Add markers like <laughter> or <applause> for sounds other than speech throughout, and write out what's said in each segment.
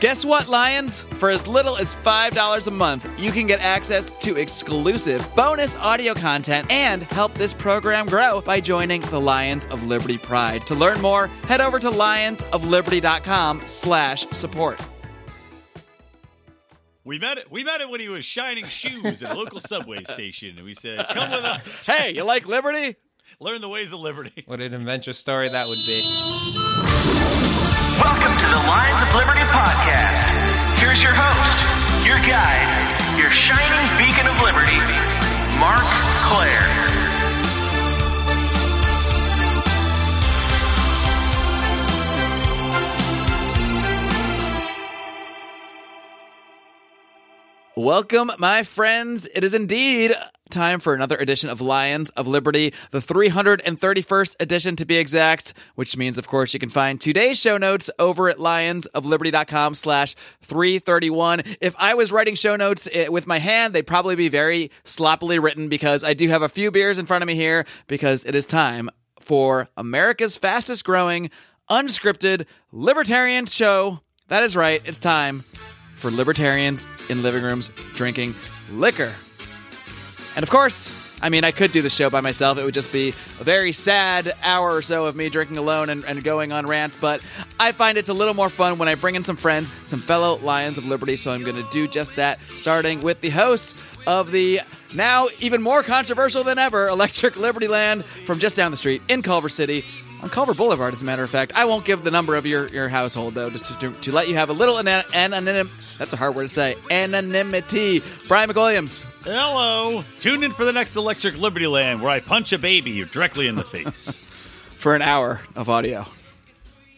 Guess what, Lions? For as little as $5 a month, you can get access to exclusive bonus audio content and help this program grow by joining the Lions of Liberty Pride. To learn more, head over to lionsofliberty.com slash support. We met it. We met it when he was shining shoes at a local subway <laughs> station, and we said, "Come with us, Hey, you like Liberty? learn the ways of liberty." What an adventure story that would be. Lions of Liberty podcast. Here's your host, your guide, your shining beacon of liberty, Marc Clair. Welcome, my friends. It is indeed time for another edition of Lions of Liberty, the 331st edition to be exact, which means, of course, you can find today's show notes over at lionsofliberty.com slash 331. If I was writing show notes eh, with my hand, they'd probably be very sloppily written because I do have a few beers in front of me here because it is time for America's fastest growing, unscripted, libertarian show. That is right. It's time for libertarians in living rooms drinking liquor. And of course, I mean, I could do the show by myself. It would just be a very sad hour or so of me drinking alone and, and going on rants. But I find it's a little more fun when I bring in some friends, some fellow Lions of Liberty. So I'm going to do just that, starting with the host of the now even more controversial than ever Electric Liberty Land from just down the street in Culver City. On Culver Boulevard, as a matter of fact. I won't give the number of your, your household, though, just to, to, to let you have a little ana- anonym. That's a hard word to say. Anonymity. Brian McWilliams. Hello. Tune in for the next Electric Liberty Land, where I punch a baby directly in the face. <laughs> for an hour of audio.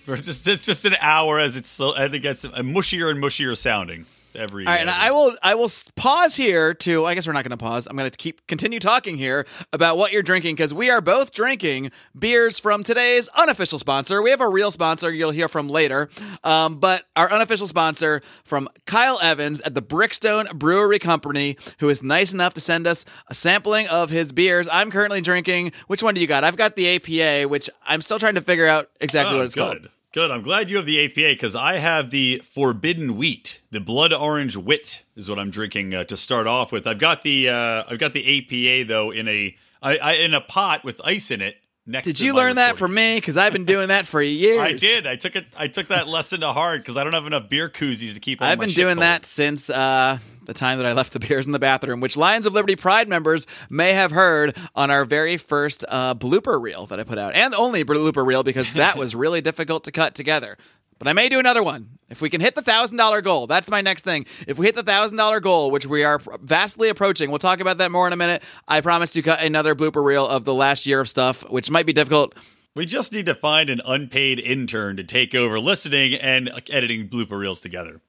for just it's just an hour as it's so, as it gets uh, mushier and mushier sounding every. All right, and I will I will pause here to I guess we're not going to pause. I'm going to keep continue talking here about what you're drinking because we are both drinking beers from today's unofficial sponsor. We have a real sponsor you'll hear from later, um, but our unofficial sponsor from Kyle Evans at the Brickstone Brewery Company, who is nice enough to send us a sampling of his beers. I'm currently drinking. Which one do you got? I've got the APA, which I'm still trying to figure out exactly Oh, what it's good. called. Good. I'm glad you have the APA because I have the Forbidden Wheat, the Blood Orange Wit is what I'm drinking uh, to start off with. I've got the uh, I've got the APA though in a I, I in a pot with ice in it. Next. Did you learn that from me? Because I've been doing that for <laughs> years. I did. I took it. I took that lesson to heart because I don't have enough beer koozies to keep. I've been doing cold. that since uh, the time that I left the beers in the bathroom, which Lions of Liberty Pride members may have heard on our very first uh, blooper reel that I put out, and only blooper reel because that <laughs> was really difficult to cut together. But I may do another one if we can hit the thousand dollar goal. That's my next thing. If we hit the thousand dollar goal, which we are vastly approaching, we'll talk about that more in a minute. I promise to cut another blooper reel of the last year of stuff, which might be difficult. We just need to find an unpaid intern to take over listening and editing blooper reels together.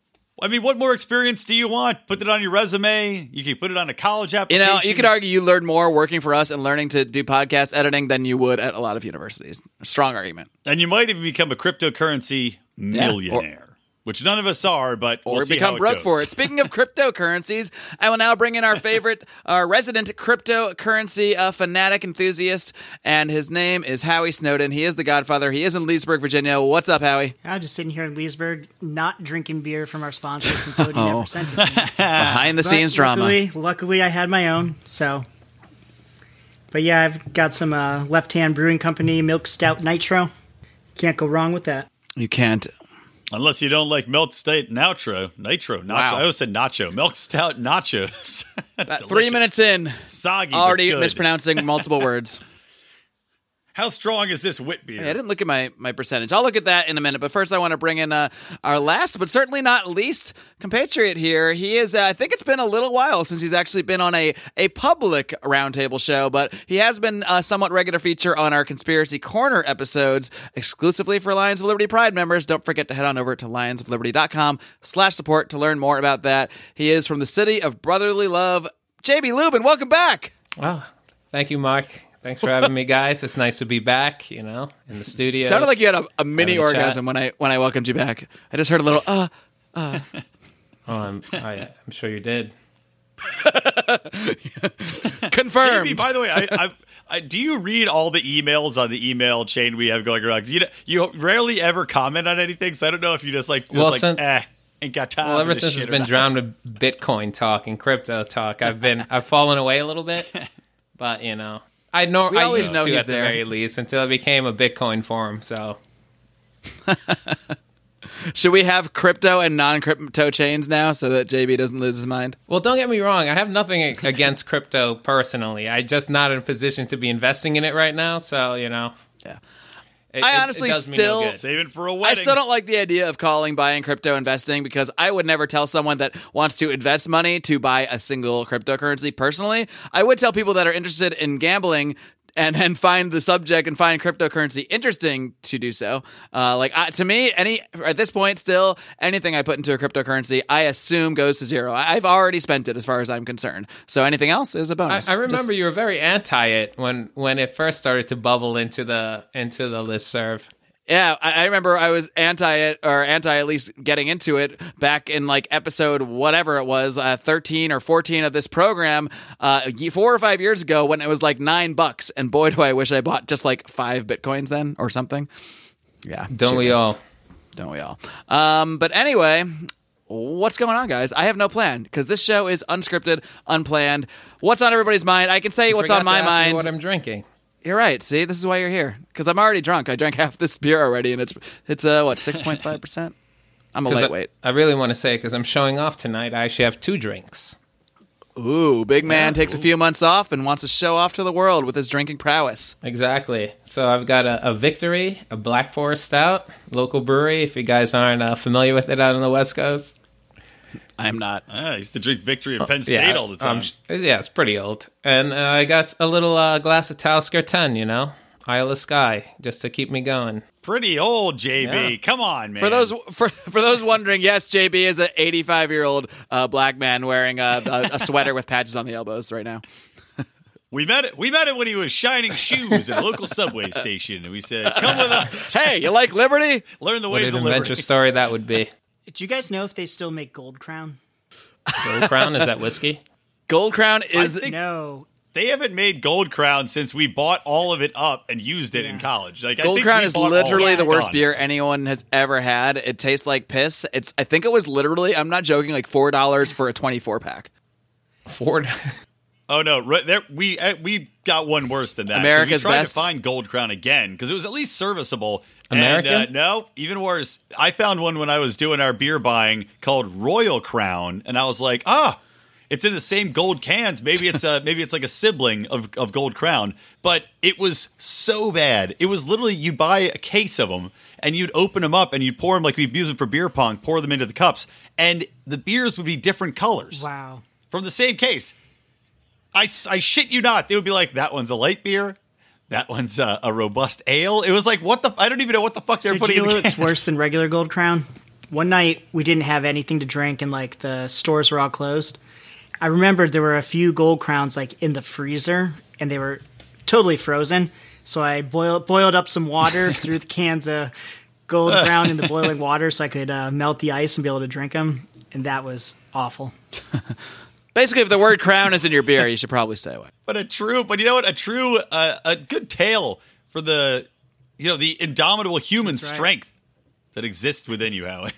I mean, what more experience do you want? Put it on your resume. You can put it on a college application. You know, you could argue you learned more working for us and learning to do podcast editing than you would at a lot of universities. Strong argument. and you might even become a cryptocurrency millionaire, which none of us are, but Or we'll see become how it broke goes. for it. Speaking of cryptocurrencies, I will now bring in our favorite, <laughs> our resident cryptocurrency uh, fanatic enthusiast, and his name is Howie Snowden. He is the godfather. He is in Leesburg, Virginia. What's up, Howie? I'm just sitting here in Leesburg, not drinking beer from our sponsor since Odie Oh. never sent it to me. Behind the But scenes drama. Luckily, luckily, I had my own. So, but yeah, I've got some uh, Left Hand Brewing Company Milk Stout Nitro. Can't go wrong with that. You can't. Unless you don't like milk state nitro, nitro, nacho. Wow. I always said nacho, milk stout nachos. <laughs> About three minutes in, soggy, already mispronouncing multiple <laughs> words. How strong is this wit beer? I didn't look at my, my percentage. I'll look at that in a minute. But first, I want to bring in uh, our last, but certainly not least, compatriot here. He is, uh, I think it's been a little while since he's actually been on a, a public roundtable show, but he has been a somewhat regular feature on our Conspiracy Corner episodes exclusively for Lions of Liberty Pride members. Don't forget to head on over to lionsofliberty.com slash support to learn more about that. He is from the city of brotherly love. JB Lubin, welcome back. Oh, thank you, Marc. Thanks for having me, guys. It's nice to be back. You know, in the studio. Sounded like you had a, a mini Having chat. orgasm when I when I welcomed you back. I just heard a little uh <laughs> Oh, I'm, I, I'm sure you did. <laughs> confirmed. JB, by the way, I, I, I, do you read all the emails on the email chain we have going around? you know, you rarely ever comment on anything, so I don't know if you just like, just Well, like, since- eh, ain't got time. Well, ever this since shit it's or been not. drowned with Bitcoin talk and crypto talk, I've been I've fallen away a little bit. <laughs> But you know, I know We I always used know to he's at the very least until it became a Bitcoin forum. So <laughs> Should we have crypto and non-crypto chains now so that JB doesn't lose his mind? Well, don't get me wrong. I have nothing against crypto personally. I'm just not in a position to be investing in it right now. So you know, Yeah. It- I it- it honestly does me still- no good. Save it for a wedding. I still don't like the idea of calling buying crypto investing because I would never tell someone that wants to invest money to buy a single cryptocurrency personally. I would tell people that are interested in gambling and and find the subject and find cryptocurrency interesting to do so. Uh, like I, to me, any at this point, still anything I put into a cryptocurrency, I assume goes to zero. I, I've already spent it as far as I'm concerned. So anything else is a I, bonus. I remember Just- you were very anti it when when it first started to bubble into the into the listserv. Yeah, I, I remember I was anti it or anti at least getting into it back in like episode whatever it was, uh, thirteen or fourteen of this program, uh, four or five years ago when it was like nine bucks, and boy do I wish I bought just like five bitcoins then or something. Yeah, Don't shit, we all? Don't we all? Um, but anyway. What's going on, guys? I have no plan because this show is unscripted, unplanned. What's on everybody's mind? I can say what's on my to ask me mind. what I'm drinking. You're right. See, this is why you're here because I'm already drunk. I drank <laughs> half this beer already, and it's it's uh what six point five percent. I'm a lightweight. I, really want to say because I'm showing off tonight. I actually have two drinks. Ooh, big man takes a few months off and wants to show off to the world with his drinking prowess. Exactly. So I've got a, a Victory, a Black Forest Stout, local brewery. If you guys aren't uh, familiar with it out on the West Coast, I am not. Ah, I used to drink Victory at Penn State all the time. um, yeah, it's pretty old. And uh, I got a little uh, glass of Talisker 10, you know, Isle of Skye, just to keep me going. Pretty old, JB. Yeah. Come on, man. For those for for those wondering, yes, JB is an 85 year old uh, black man wearing a, a, a sweater with patches on the elbows right now. <laughs> we met it. We met him when he was shining shoes at a local subway station, and we said, "Come with us, Hey, you like liberty? learn the ways What ways an of adventure story that would be. Do you guys know if they still make Gold Crown? Gold Crown, is that whiskey? <laughs> Gold Crown is think- No. They haven't made Gold Crown since we bought all of it up and used it in college. Like I Gold think Crown is literally the worst gone. beer anyone has ever had. It tastes like piss. It's I think it was literally I'm not joking like four dollars for a 24 pack. Ford. <laughs> Oh no, right there we uh, we got one worse than that. America's we tried best. to find Gold Crown again because it was at least serviceable. American? And, uh, no, even worse. I found one when I was doing our beer buying called Royal Crown, and I was like, ah, it's in the same gold cans. Maybe it's a <laughs> maybe it's like a sibling of of Gold Crown, but it was so bad. It was literally you'd buy a case of them and you'd open them up and you'd pour them like we'd use them for beer pong, pour them into the cups, and the beers would be different colors Wow. from the same case. I, I shit you not. They would be like, that one's a light beer. That one's a, a robust ale. It was like, what the? I don't even know what the fuck they're So putting you in know the what's can. worse than regular Gold Crown? One night we didn't have anything to drink and like the stores were all closed. I remembered there were a few Gold Crowns like in the freezer and they were totally frozen. So I boiled boiled up some water, <laughs> threw the cans of Gold Crown in the boiling water so I could uh, melt the ice and be able to drink them. And that was awful. <laughs> Basically, if the word crown is in your beer, you should probably stay away. But a true, but you know what? A true, uh, a good tale for the, you know, the indomitable human right. strength that exists within you, Howie.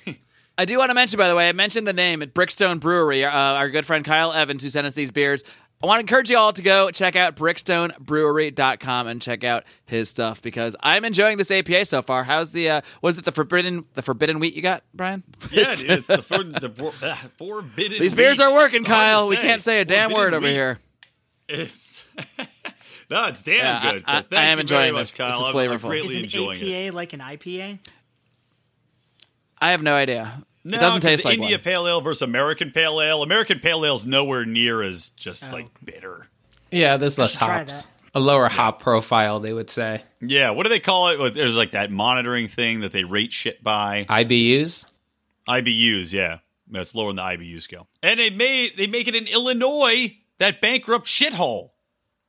I do want to mention, by the way, I mentioned the name at Brickstone Brewery. Uh, our good friend Kyle Evans, who sent us these beers. I want to encourage you all to go check out brickstonebrewery.com and check out his stuff because I'm enjoying this APA so far. How's the uh was it the forbidden the forbidden wheat you got, Brian? <laughs> yeah, dude, it's the, for, <laughs> the for- ah, forbidden. These beers wheat. are working, It's Kyle. We can't say a damn word over wheat here. is <laughs> No, it's damn Yeah, good. So I- I- thank I am you enjoying very much, this. Kyle. This is I'm- I'm flavorful. greatly Is an enjoying APA it. like an IPA? I have no idea. No, it doesn't 'cause taste like India one. Pale Ale versus American Pale Ale. American Pale Ale is nowhere near as just Oh. like bitter. Yeah, there's less hops. A lower hop profile, they would say. Yeah, what do they call it? There's like that monitoring thing that they rate shit by. IBUs. IBUs, yeah. That's lower than the IBU scale. And they made they make it in Illinois, that bankrupt shithole.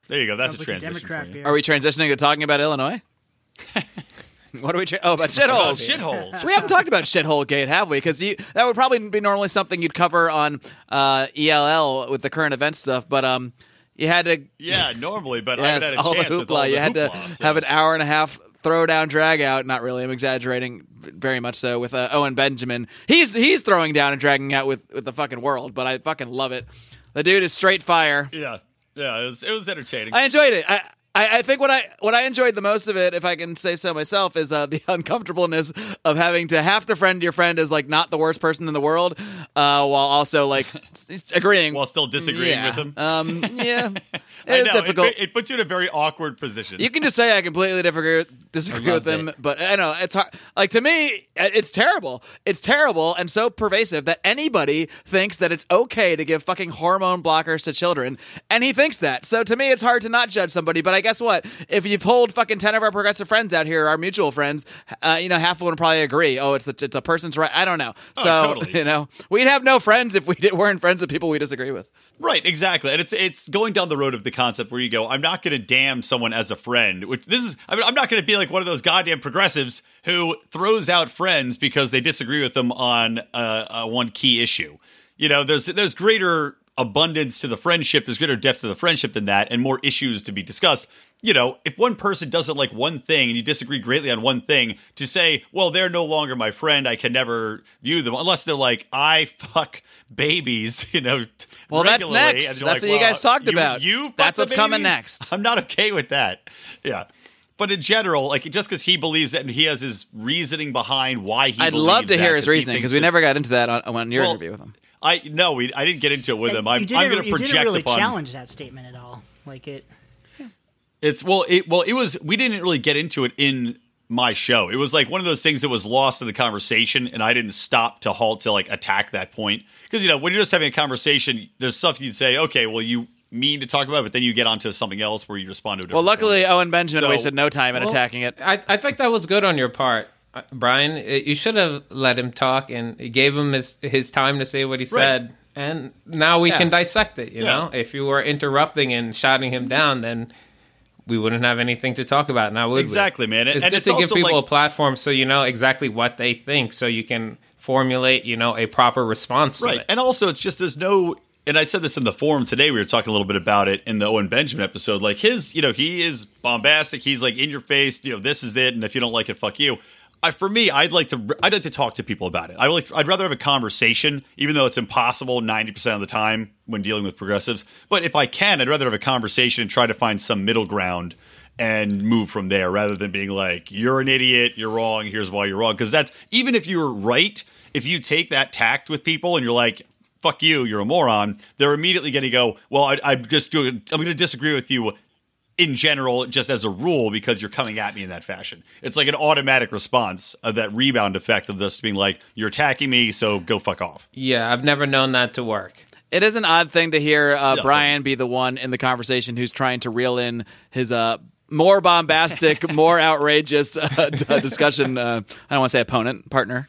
There you go. That's Sounds a like a transition. Democrat for you. beer. Are we transitioning to talking about Illinois? <laughs> <laughs> what are we? Tra- oh, about shitholes. shitholes. we haven't talked about shithole gate, have we? Because that would probably be normally something you'd cover on uh, ELL with the current event stuff, but um, you had to yeah, normally, but yes, haven't had a all the chance with all hoopla. the You had to so- have an hour and a half throw down, drag out. Not really. I'm exaggerating very much so with uh, Owen Benjamin. He's he's throwing down and dragging out with with the fucking world, but I fucking love it. The dude is straight fire. Yeah, yeah, it was, it was entertaining. I enjoyed it. I, I, I think what I what I enjoyed the most of it, if I can say so myself, is uh, <laughs> the uncomfortableness of having to have to friend your friend as like not the worst person in the world, uh, while also like <laughs> agreeing while still disagreeing yeah. with him. Um, yeah, <laughs> it's know, difficult. It, it puts you in a very awkward position. You can just say I completely disagree, disagree I with them, it. but I know it's hard. Like to me, it's terrible. It's terrible and so pervasive that anybody thinks that it's okay to give fucking hormone blockers to children, and he thinks that. So to me, it's hard to not judge somebody. But I guess what? If you pulled fucking ten of our progressive friends out here, our mutual friends, uh, you know, half of them would probably agree. Oh, it's a, it's a person's right. I don't know. Oh, so totally. you know, we'd have no friends if we did, weren't friends with people we disagree with. Right, exactly. And it's it's going down the road of the concept where you go, I'm not going to damn someone as a friend. Which this is, I mean, I'm not going to be like one of those goddamn progressives who throws out friends because they disagree with them on uh, uh, one key issue. You know, there's there's greater abundance to the friendship, there's greater depth to the friendship than that, and more issues to be discussed. You know, if one person doesn't like one thing and you disagree greatly on one thing, to say, well, they're no longer my friend, I can never view them unless they're like, I fuck babies, <laughs> you know. Well, that's next. That's like, what you guys talked you- about. You, fuck That's the what's coming next. <laughs> I'm not okay with that. Yeah. But in general, like just because he believes it and he has his reasoning behind why he, I'd love to believes hear that, his 'cause he reasoning because we never got into that on, on your Well, interview with him. I no, we I didn't get into it with him. I'm, I'm going to you project didn't really upon. challenge that statement at all. Like it. It's well, it well, it was. We didn't really get into it in my show. It was like one of those things that was lost in the conversation, and I didn't stop to halt to like attack that point because you know when you're just having a conversation, there's stuff you'd say, okay, well, you mean to talk about, it, but then you get onto something else where you respond to. A Well, luckily, point. Owen Benjamin So- wasted no time in Well, attacking it. I, I think that was good on your part, uh, Brian. You should have let him talk and gave him his his time to say what he said. And now we Yeah. can dissect it. You Yeah. know, if you were interrupting and shouting him down, then we wouldn't have anything to talk about now, would we? Exactly, man. It's and good it's to give people like- a platform so you know exactly what they think, so you can formulate, you know, a proper response. To right and also it's just there's no and i said this in the forum today we were talking a little bit about it in the owen benjamin episode like his you know he is bombastic he's like in your face you know this is it and if you don't like it fuck you I, for me i'd like to i'd like to talk to people about it. I like i'd rather have a conversation even though it's impossible 90% of the time when dealing with progressives. But if i can i'd rather have a conversation and try to find some middle ground and move from there rather than being like you're an idiot you're wrong here's why you're wrong. Because that's even if you're right if you take that tact with people and you're like fuck you you're a moron they're immediately going to go well I, i'm just i'm going to disagree with you in general just as a rule because you're coming at me in that fashion it's like an automatic response of that rebound effect of this being like you're attacking me so go fuck off yeah, I've never known that to work. It is an odd thing to hear uh, Yeah. Brian be the one in the conversation who's trying to reel in his uh, more bombastic, <laughs> more outrageous uh, d- discussion. Uh, I don't want to say opponent, partner,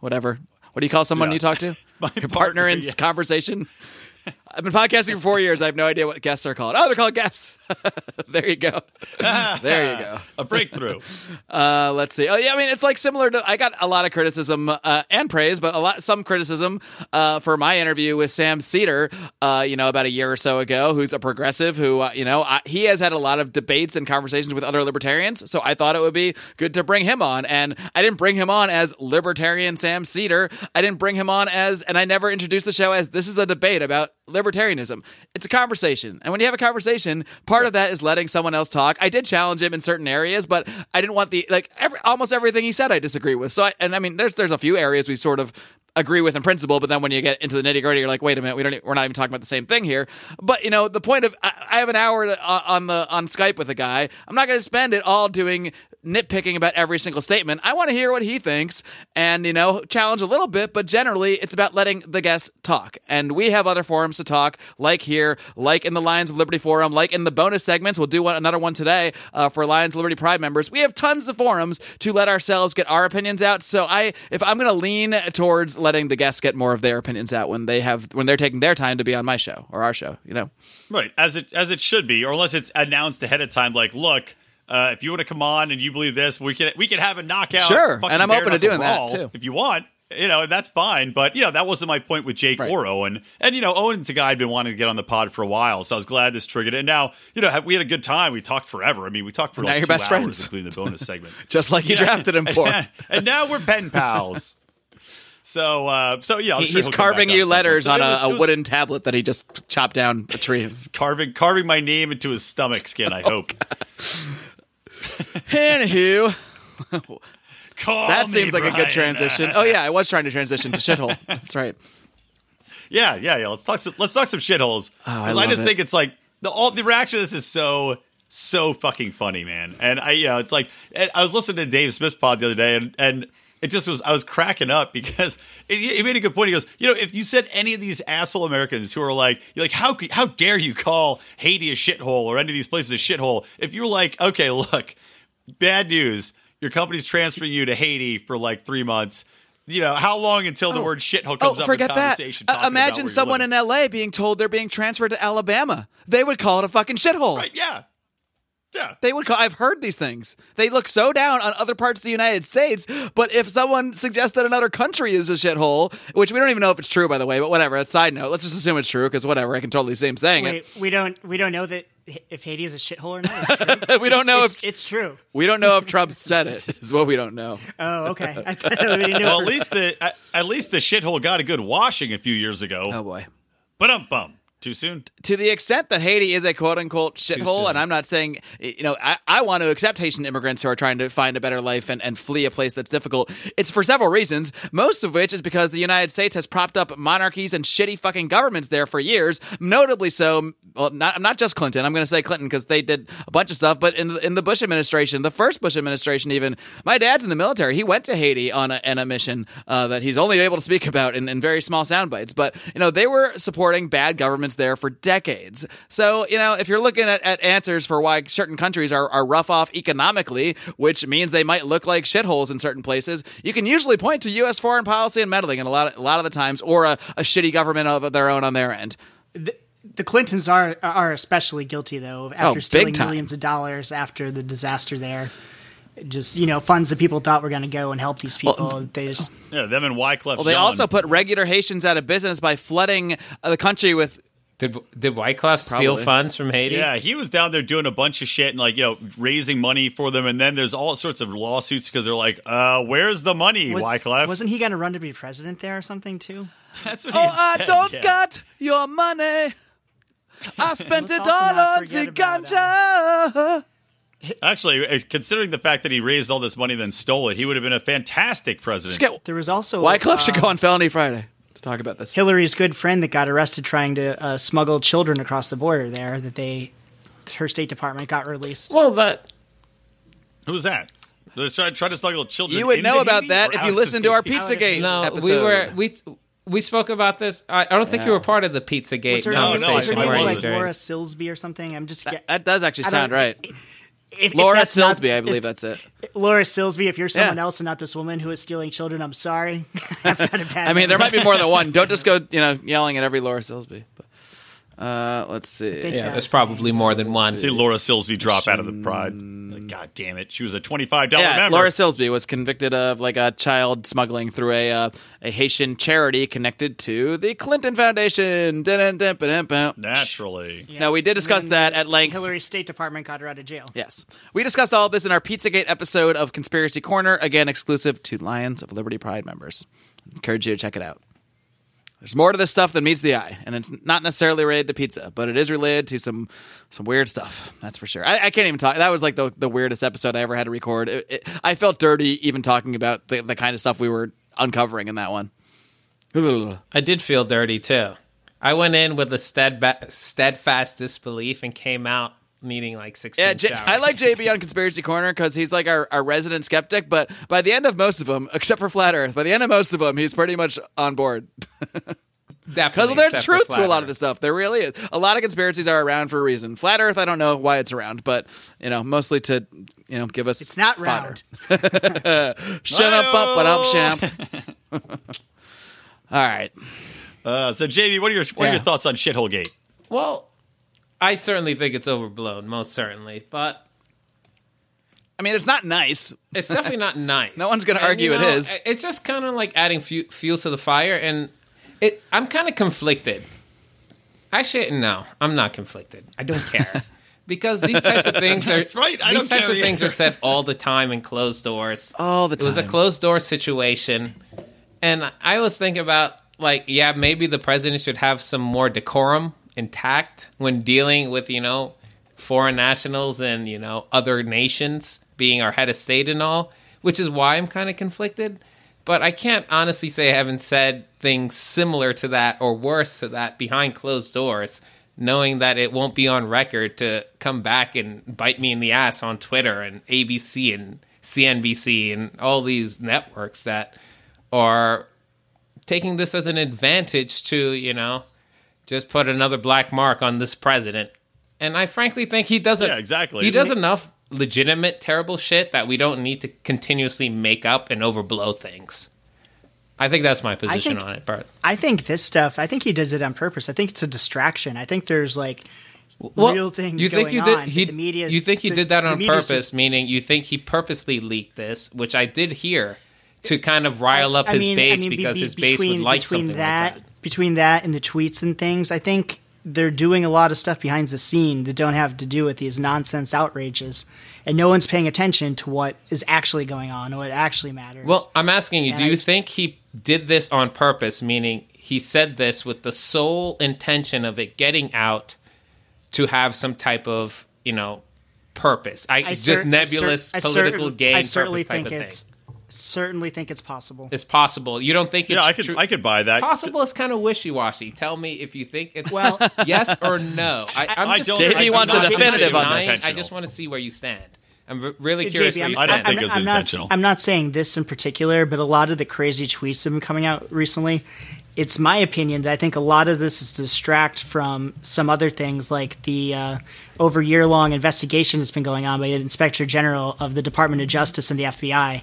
whatever. What do you call someone Yeah. you talk to? <laughs> My Your partner, partner, in yes. conversation. <laughs> I've been podcasting for four years. I have no idea what guests are called. Oh, they're called guests. <laughs> there you go. <laughs> there you go. a breakthrough <laughs> Uh, let's see. Oh, yeah. I mean, it's like similar to. I got a lot of criticism uh, and praise, but a lot some criticism uh, for my interview with Sam Seder. Uh, you know, about a year or so ago, who's a progressive who uh, you know I, he has had a lot of debates and conversations with other libertarians. So I thought it would be good to bring him on, and I didn't bring him on as libertarian Sam Seder. I didn't bring him on as, and I never introduced the show as this is a debate about libertarianism. It's a conversation. And when you have a conversation, part of that is letting someone else talk. I did challenge him in certain areas, but I didn't want the like every, almost everything he said I disagree with. So I, and I mean there's there's a few areas we sort of agree with in principle, but then when you get into the nitty gritty, you're like, wait a minute, we don't, we're not even talking about the same thing here. But you know, the point of I, I have an hour to, uh, on the on Skype with a guy. I'm not going to spend it all doing nitpicking about every single statement. I want to hear what he thinks and, you know, challenge a little bit, but generally it's about letting the guests talk. And we have other forums to talk, like here, like in the Lions of Liberty Forum, like in the bonus segments. We'll do one, another one today uh, for Lions Liberty Pride members. We have tons of forums to let ourselves get our opinions out. So I, if I'm going to lean towards letting the guests get more of their opinions out when they have, when they're taking their time to be on my show or our show, you know? Right, as it as it should be, or unless it's announced ahead of time, like, look, uh, if you want to come on and you believe this, we can we can have a knockout. Sure, and I'm open to doing that, too. if you want. You know, that's fine. But you know, that wasn't my point with Jake Right. or Owen. And you know, Owen's a guy I'd been wanting to get on the pod for a while, so I was glad this triggered it. And now, you know, we had a good time. We talked forever. I mean, we talked for Now like you're two best hours, friends. including the bonus segment. <laughs> Just like you Yeah. drafted him for. <laughs> and now we're pen pals. So, uh, so yeah, I'm He- sure he's carving you letters So on a, was- a was wooden tablet that he just chopped down a tree. <laughs> carving carving my name into his stomach skin. I hope. Anywho, Call that seems like a good transition. Oh yeah, I was trying to transition to shithole. That's right. Yeah, yeah, yeah. Let's talk some. Let's talk some shitholes. Oh, I love just it. think it's like the all the reaction to this is so so fucking funny, man. And I, you know, it's like I was listening to Dave Smith's pod the other day, and and it just was I was cracking up because <laughs> he he made a good point. He goes, you know, if you said any of these asshole Americans who are like, you're like, how how dare you call Haiti a shithole or any of these places a shithole? If you're like, okay, look, bad news, your company's transferring you to Haiti for like three months. You know, how long until the word shithole Oh, comes up forget in that. conversation? Uh, talking about imagine someone living? in LA being told they're being transferred to Alabama. They would call it a fucking shithole. Right, yeah. Yeah. They would call. I've heard these things. They look so down on other parts of the United States, but if someone suggests that another country is a shithole, which we don't even know if it's true, by the way, but whatever. That's side note. Let's just assume it's true because whatever. I can totally see him saying it. We don't we don't know that h- if Haiti is a shithole or not. It's true. <laughs> We don't It's- know it's, if- it's true. We don't know if Trump said it. <laughs> Is what we don't know. <laughs> Oh, okay. I we didn't know. Well, at least the at, at least the shithole got a good washing a few years ago. Oh boy. But um bum. Too soon. to the extent that Haiti is a quote unquote shithole, and I'm not saying, you know, I, I want to accept Haitian immigrants who are trying to find a better life and, and flee a place that's difficult. It's for several reasons, most of which is because the United States has propped up monarchies and shitty fucking governments there for years, notably so. Well, not, not just Clinton. I'm going to say Clinton because they did a bunch of stuff, but in in the Bush administration, the first Bush administration, even, my dad's in the military. He went to Haiti on a, a mission uh, that he's only able to speak about in, in very small sound bites. But, you know, they were supporting bad governments there for decades. So, you know, if you're looking at, at answers for why certain countries are, are rough off economically, which means they might look like shitholes in certain places, you can usually point to U.S. foreign policy and meddling and a lot of, a lot of the times, or a, a shitty government of their own on their end. the Clintons are are especially guilty though after Oh, stealing time. millions of dollars after the disaster there. Just you know, funds that people thought were going to go and help these people. they just Yeah, them and Wyclef. Well, they Jean. also put regular Haitians out of business by flooding uh, the country with. Did did Wyclef steal Probably. funds from Haiti? Yeah, he was down there doing a bunch of shit and like you know raising money for them, and then there's all sorts of lawsuits because they're like, "Uh, where's the money, was, Wyclef?" wasn't he going to run to be president there or something too? <laughs> That's what Oh, he I said, don't yeah. got your money. I spent Let's it also all on forget the about, uh, ganja. Actually, uh, considering the fact that he raised all this money and then stole it, he would have been a fantastic president. Get There was also Wyclef uh, should go on Felony Friday to talk about this. Hillary's good friend that got arrested trying to uh, smuggle children across the border there. That they, her State Department got released. Well, that Who was that? They try, try to smuggle children. You would into know about Haiti that if you listened to our Haiti? Pizzagate no, episode. we were we we spoke about this. I, I don't think you were part of the PizzaGate What's her No, name? no, her name wasn't. like Laura Silsby or something? I'm just get, That does actually sound right. if, if Laura that's not- Silsby, I if- believe that's it. Laura Silsby. If you're someone Yeah. else and not this woman who is stealing children, I'm sorry. <laughs> I've got a bad I mean, there might be more than one. Don't just go, <laughs> you know, yelling at every Laura Silsby. But, uh, let's see. Yeah, that. there's probably more than one. See Laura Silsby drop out of the pride. Like, God damn it, she was a twenty-five dollar Yeah, member. Laura Silsby was convicted of like a child smuggling through a uh, a Haitian charity connected to the Clinton Foundation. Naturally. Yeah. No, we did discuss that at length. Hillary's State Department got her out of jail. Yes. We discussed all of this in our Pizzagate episode of Conspiracy Corner, again, exclusive to Lions of Liberty Pride members. Encourage you to check it out. There's more to this stuff than meets the eye, and it's not necessarily related to pizza, but it is related to some some weird stuff. That's for sure. I, I can't even talk. That was like the, the weirdest episode I ever had to record. It, it, I felt dirty even talking about the, the kind of stuff we were uncovering in that one. <laughs> I did feel dirty too. I went in with a steadba- steadfast disbelief and came out needing like 16 Yeah, J- showers. I like JB on Conspiracy Corner because he's like our, our resident skeptic. But by the end of most of them, except for Flat Earth, by the end of most of them, he's pretty much on board. <laughs> Definitely, Because there's truth to a Flat lot of Earth. this stuff. There really is. A lot of conspiracies are around for a reason. Flat Earth, I don't know why it's around, but you know, mostly to you know give us It's not fodder. round. <laughs> Shut up, up, but up, champ. <laughs> All right. Uh, so, JB, what are your what are your thoughts on Shithole Gate? Well, I certainly think it's overblown, most certainly, but I mean, it's not nice. it's definitely not <laughs> nice. No one's gonna argue you know, is. It's just kind of like adding fu- fuel to the fire, and it. I'm kind of conflicted. Actually, no, I'm not conflicted. I don't care <laughs> because these types of things are. That's right, I these types of things are said all the time in closed doors. All the time. It was a closed door situation, and I was thinking about like, yeah, maybe the president should have some more decorum intact when dealing with you know foreign nationals and you know other nations being our head of state and all, which is why I'm kind of conflicted. But I can't honestly say I haven't said things similar to that or worse to that behind closed doors, knowing that it won't be on record to come back and bite me in the ass on Twitter and ABC and CNBC and all these networks that are taking this as an advantage to, you know, just put another black mark on this president. And I frankly think he doesn't. Yeah, exactly. He does enough legitimate terrible shit that we don't need to continuously make up and overblow things. I think that's my position think- on it, Bart. I think this stuff. I think he does it on purpose. I think it's a distraction. I think there's like Well, real things you think going you did, on. He, the media's, you think he the- did that on purpose, just- meaning you think he purposely leaked this, which I did hear, to kind of rile up I his mean- I base mean, because be- his base between, would like something that, like that. Between that and the tweets and things, I think they're doing a lot of stuff behind the scene that don't have to do with these nonsense outrages, and no one's paying attention to what is actually going on, or what actually matters. Well, I'm asking you, And do you I- think he did this on purpose, meaning he said this with the sole intention of it getting out to have some type of, you know, purpose? I, I just nebulous I cer- I political certain- game I certainly purpose type think of it's thing. Certainly think it's possible. It's possible. You don't think it's Yeah, I could true- I could buy that. Possible is kind of wishy washy. Tell me if you think it's Well- <laughs> yes or no. <laughs> I, I'm I just don't- JB I wants a definitive on this. I just want to see where you stand. I'm really curious JB, where I'm, you I don't think it was I'm not, intentional. I'm not saying this in particular, but a lot of the crazy tweets that have been coming out recently, it's my opinion that I think a lot of this is to distract from some other things, like the uh, over year long investigation that's been going on by the Inspector General of the Department of Justice and the FBI.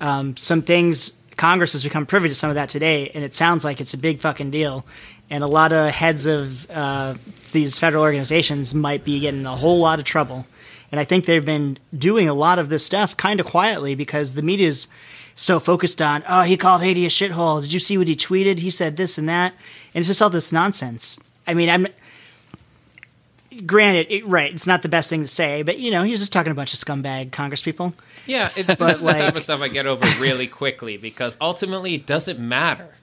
Um, some things Congress has become privy to some of that today, and it sounds like it's a big fucking deal. And a lot of heads of uh, these federal organizations might be getting a whole lot of trouble. And I think they've been doing a lot of this stuff kind of quietly because the media's so focused on, oh, he called Haiti a shithole. Did you see what he tweeted? He said this and that. And it's just all this nonsense. I mean, I'm. Granted, it, right, it's not the best thing to say, but you know, he's just talking a bunch of scumbag Congress people. Yeah, it's, <laughs> this But, is the type like- of stuff I get over really quickly because ultimately it doesn't matter.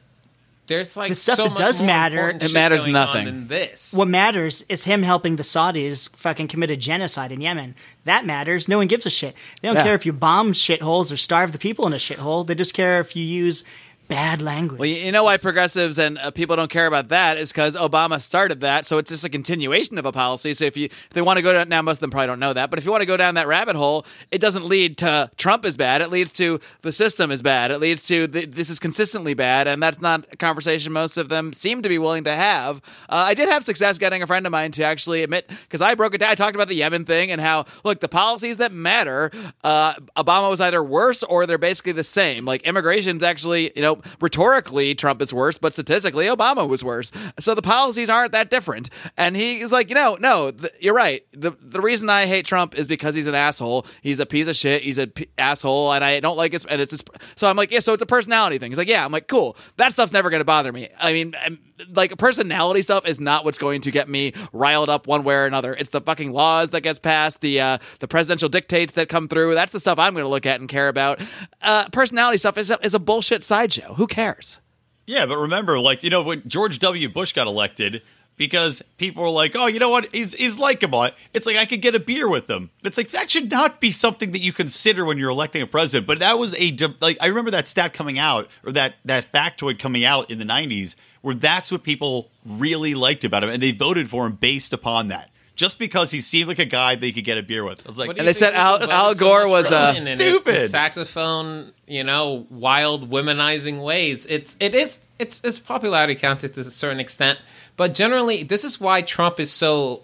There's like The stuff so that much does matter- It matters nothing. than this. What matters is him helping the Saudis fucking commit a genocide in Yemen. That matters. No one gives a shit. They don't Yeah. care if you bomb shitholes or starve the people in a shithole. They just care if you use bad language. Well, you know why progressives and uh, people don't care about that is because Obama started that, so it's just a continuation of a policy. So if you if they want to go down now, most of them probably don't know that, but if you want to go down that rabbit hole, it doesn't lead to Trump is bad. It leads to the system is bad. It leads to the, this is consistently bad, and that's not a conversation most of them seem to be willing to have. Uh, I did have success getting a friend of mine to actually admit because I broke it down. I talked about the Yemen thing and how look the policies that matter. Uh, Obama was either worse or they're basically the same. Like immigration's actually you know rhetorically Trump is worse, but statistically Obama was worse. So the policies aren't that different. And he's like, you know, no, th- you're right. The the reason I hate Trump is because he's an asshole. He's a piece of shit. He's a p- asshole, and I don't like his. And it's his, so I'm like, yeah. So it's a personality thing. He's like, yeah. I'm like, cool. That stuff's never going to bother me. I mean, I'm- like personality stuff is not what's going to get me riled up one way or another. It's the fucking laws that gets passed, the uh, the presidential dictates that come through. That's the stuff I'm going to look at and care about. Uh, personality stuff is a, is a bullshit sideshow. Who cares? Yeah, but remember, like you know, when George W. Bush got elected, because people were like, "Oh, you know what? He's he's likable." It's like I could get a beer with him. It's like that should not be something that you consider when you're electing a president. But that was a like I remember that stat coming out or that that factoid coming out in the '90s, where that's what people really liked about him, and they voted for him based upon that. Just because he seemed like a guy they could get a beer with, I was like, And they said Al- Al voted so Gore was, a uh, it's the Stupid. saxophone, you know, wild womanizing ways. It's it is it's it's popularity counted to a certain extent, but generally, this is why Trump is so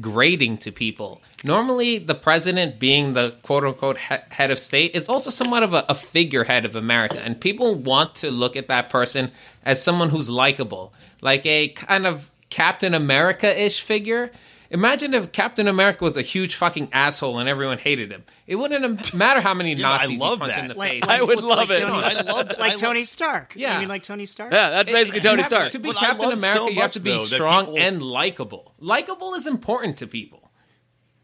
grating to people. Normally, the president, being the quote unquote he- head of state, is also somewhat of a, a figurehead of America, and people want to look at that person as someone who's likable, like a kind of Captain America ish figure. Imagine if Captain America was a huge fucking asshole and everyone hated him. It wouldn't <laughs> matter how many Yeah, I Nazis love he punched that. in the Like- face. I would love like it. shit on I him. love I like Tony Stark. Yeah. You mean like Tony Stark? Yeah, that's basically It- Tony have- Stark. To be But I Captain love so America, you have much, to be though, that strong people- and likable. Likable is important to people.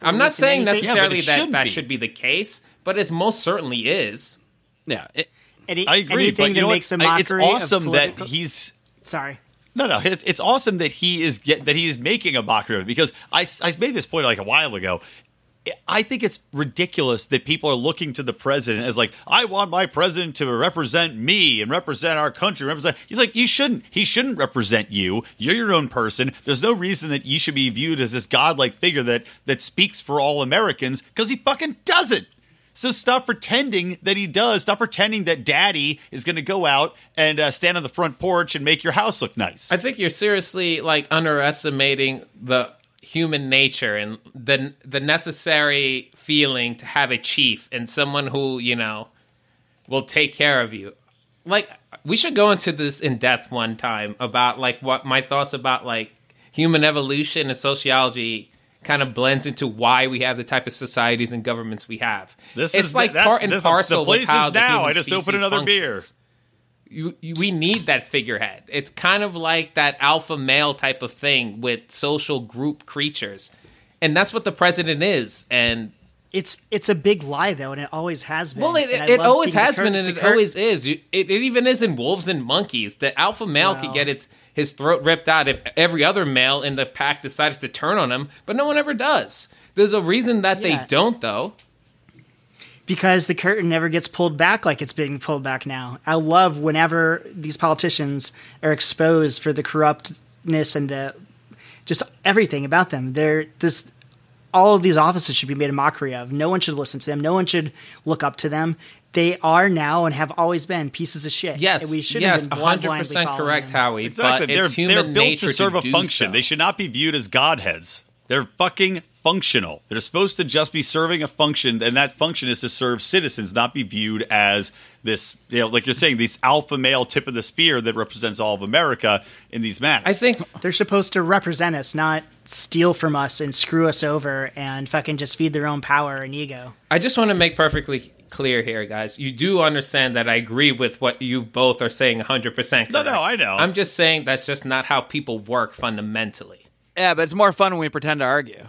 I'm Listen, not saying anything- Yeah, but necessarily it that should that be. should be the case, but it most certainly is. Yeah. It- Any, I agree, anything but you that know makes a what? I- mockery It's awesome of that political- he's Sorry. No, no, it's, it's awesome that he is get that he is making a it because I, I made this point like a while ago. I think it's ridiculous that people are looking to the president as like, I want my president to represent me and represent our country. Represent. He's like, you shouldn't. He shouldn't represent you. You're your own person. There's no reason that you should be viewed as this godlike figure that that speaks for all Americans because he fucking doesn't. So stop pretending that he does. Stop pretending that Daddy is going to go out and uh, stand on the front porch and make your house look nice. I think you're seriously like underestimating the human nature and the the necessary feeling to have a chief and someone who you know will take care of you. Like we should go into this in depth one time about like what my thoughts about like human evolution and sociology kind of blends into why we have the type of societies and governments we have. This it's is like part and this- parcel The place with how is the now. human I just opened species another beer. functions you, you, we need that figurehead. It's kind of like that alpha male type of thing with social group creatures. And that's what the president is. And It's it's a big lie though, and it always has been. well, it, And it always has cur- been, and the it cur- always is. You, it, it even is in wolves and monkeys. The alpha male could Wow. get its his throat ripped out if every other male in the pack decides to turn on him, but no one ever does. There's a reason that Yeah. they don't, though. because the curtain never gets pulled back like it's being pulled back now. I love whenever these politicians are exposed for the corruptness and the just everything about them. They're this all of these offices should be made a mockery of. No one should listen to them. No one should look up to them. They are now and have always been pieces of shit. Yes, and we shouldn't yes, have been blind- 100% correct, them. Howie. Exactly. But They're, it's human they're built nature to serve a function. so. They should not be viewed as godheads. They're fucking functional. They're supposed to just be serving a function, and that function is to serve citizens, not be viewed as this, you know, like you're saying, this alpha male tip of the spear that represents all of America in these matters. I think They're supposed to represent us, not steal from us and screw us over and fucking just feed their own power and ego. I just want to make perfectly clear here, guys. You do understand that I agree with what you both are saying 100%. Correct. No, no, I know. I'm just saying that's just not how people work fundamentally. yeah, but it's more fun when we pretend to argue.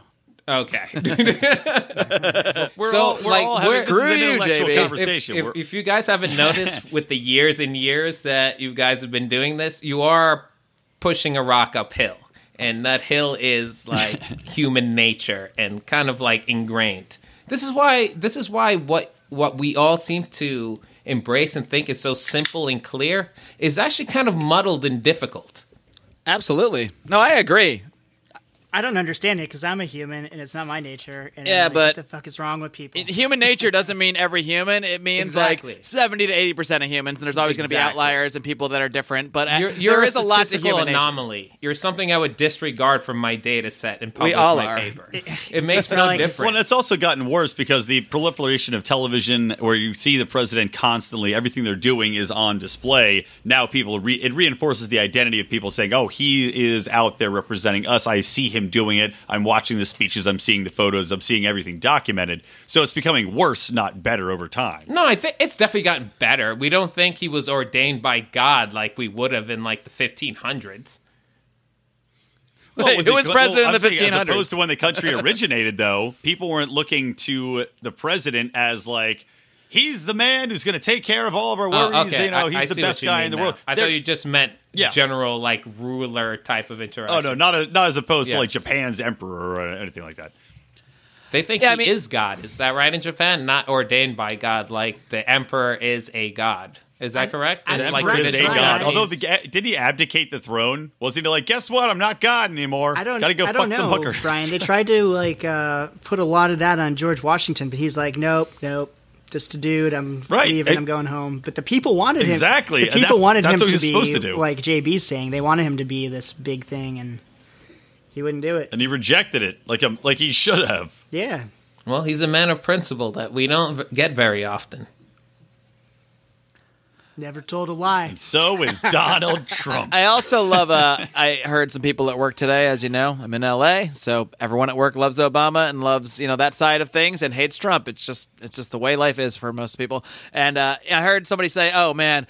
Okay. <laughs> <laughs> we're so, all, we're like, all having we're- this is Screw an you, intellectual JB. conversation. if, We're- if you guys haven't <laughs> noticed with the years and years that you guys have been doing this, you are pushing a rock uphill. And that hill is like human nature and kind of like ingrained. This is why this is why what what we all seem to embrace and think is so simple and clear is actually kind of muddled and difficult. Absolutely. No, I agree. I don't understand it because I'm a human and it's not my nature. And Yeah, like, but- what the fuck is wrong with people? It- human nature doesn't mean every human. It means Exactly. like 70 to 80% of humans, and there's always going to be outliers and people that are different. But uh, You're, you're there a is a lot to statistical human nature. anomaly. You're something I would disregard from my data set and publish all my are. paper. It, makes no like difference. Well, it's also gotten worse because the proliferation of television, where you see the president constantly, everything they're doing is on display. Now, people re- it reinforces the identity of people saying, "Oh, he is out there representing us. I see him doing it. I'm watching the speeches. I'm seeing the photos. I'm seeing everything documented." So it's becoming worse, not better, over time. No, I think it's definitely gotten better. We don't think he was ordained by God like we would have in like the 1500s. Wait, when who the- was president well, in the I'm saying, As 1500s? opposed to when the country originated, though, people weren't looking to the president as like he's the man who's going to take care of all of our Oh, worries. okay. You know, he's I the best guy in the now. world. I They're- thought you just meant Yeah. general like ruler type of interaction. Oh no, not a, not as opposed Yeah. to like Japan's emperor or anything like that. They think Yeah, he I mean- is God. Is that right in Japan? Not ordained by God, like the emperor is a god. Is that correct? I- Is The it like emperor is a traditional god. Although, the, did he abdicate the throne? Was he like, guess what? I'm not God anymore. I don't. Gotta go I fuck don't some know, hookers. Brian. They <laughs> tried to like uh, put a lot of that on George Washington, but he's like, nope, nope. Just a dude. I'm Right. leaving. It- I'm going home. But the people wanted him. Exactly, The people that's- wanted that's him to be supposed to do. like JB's saying. They wanted him to be this big thing, and he wouldn't do it. and he rejected it like a, like he should have. Yeah. Well, he's a man of principle that we don't get very often. Never told a lie. So is <laughs> Donald Trump. I also love. Uh, I heard some people at work today. As you know, I'm in LA, so everyone at work loves Obama and loves you know that side of things and hates Trump. It's just it's just the way life is for most people. And uh, I heard somebody say, "Oh man."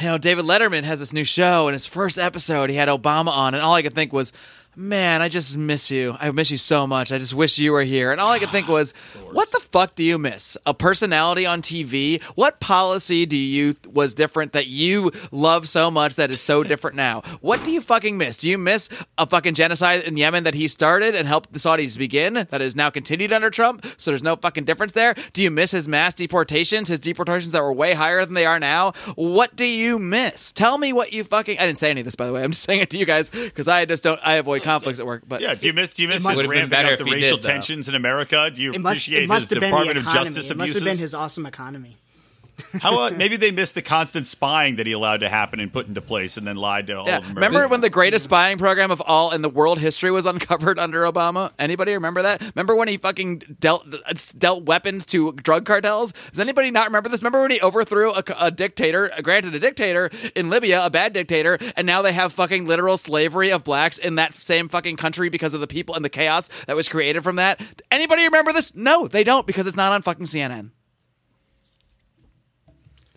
You know, David Letterman has this new show, and his first episode, he had Obama on, and all I could think was, "Man, I just miss you. I miss you so much. I just wish you were here." And all I could think was, <sighs> "What the fuck do you miss? A personality on TV? What policy do you was different that you love so much that is so different now? What do you fucking miss? Do you miss a fucking genocide in Yemen that he started and helped the Saudis begin that is now continued under Trump? So there's no fucking difference there. Do you miss his mass deportations, his deportations that were way higher than they are now? What do you miss? Tell me what you fucking. I didn't say any of this by the way. I'm just saying it to you guys because I just don't. I avoid conflicts at work. But Yeah, do you miss do you miss must- his Would've been ramping better up the if he racial did, tensions in America? Do you It must. appreciate It must his have been Department the of economy. Justice it must abuses? have been his awesome economy. How about maybe they missed the constant spying that he allowed to happen and put into place, and then lied to all Yeah. of America. Remember when the greatest spying program of all in the world history was uncovered under Obama? Anybody remember that? Remember when he fucking dealt dealt weapons to drug cartels? Does anybody not remember this? Remember when he overthrew a, a dictator, granted a dictator in Libya, a bad dictator, and now they have fucking literal slavery of blacks in that same fucking country because of the people and the chaos that was created from that? Anybody remember this? No, they don't because it's not on fucking CNN.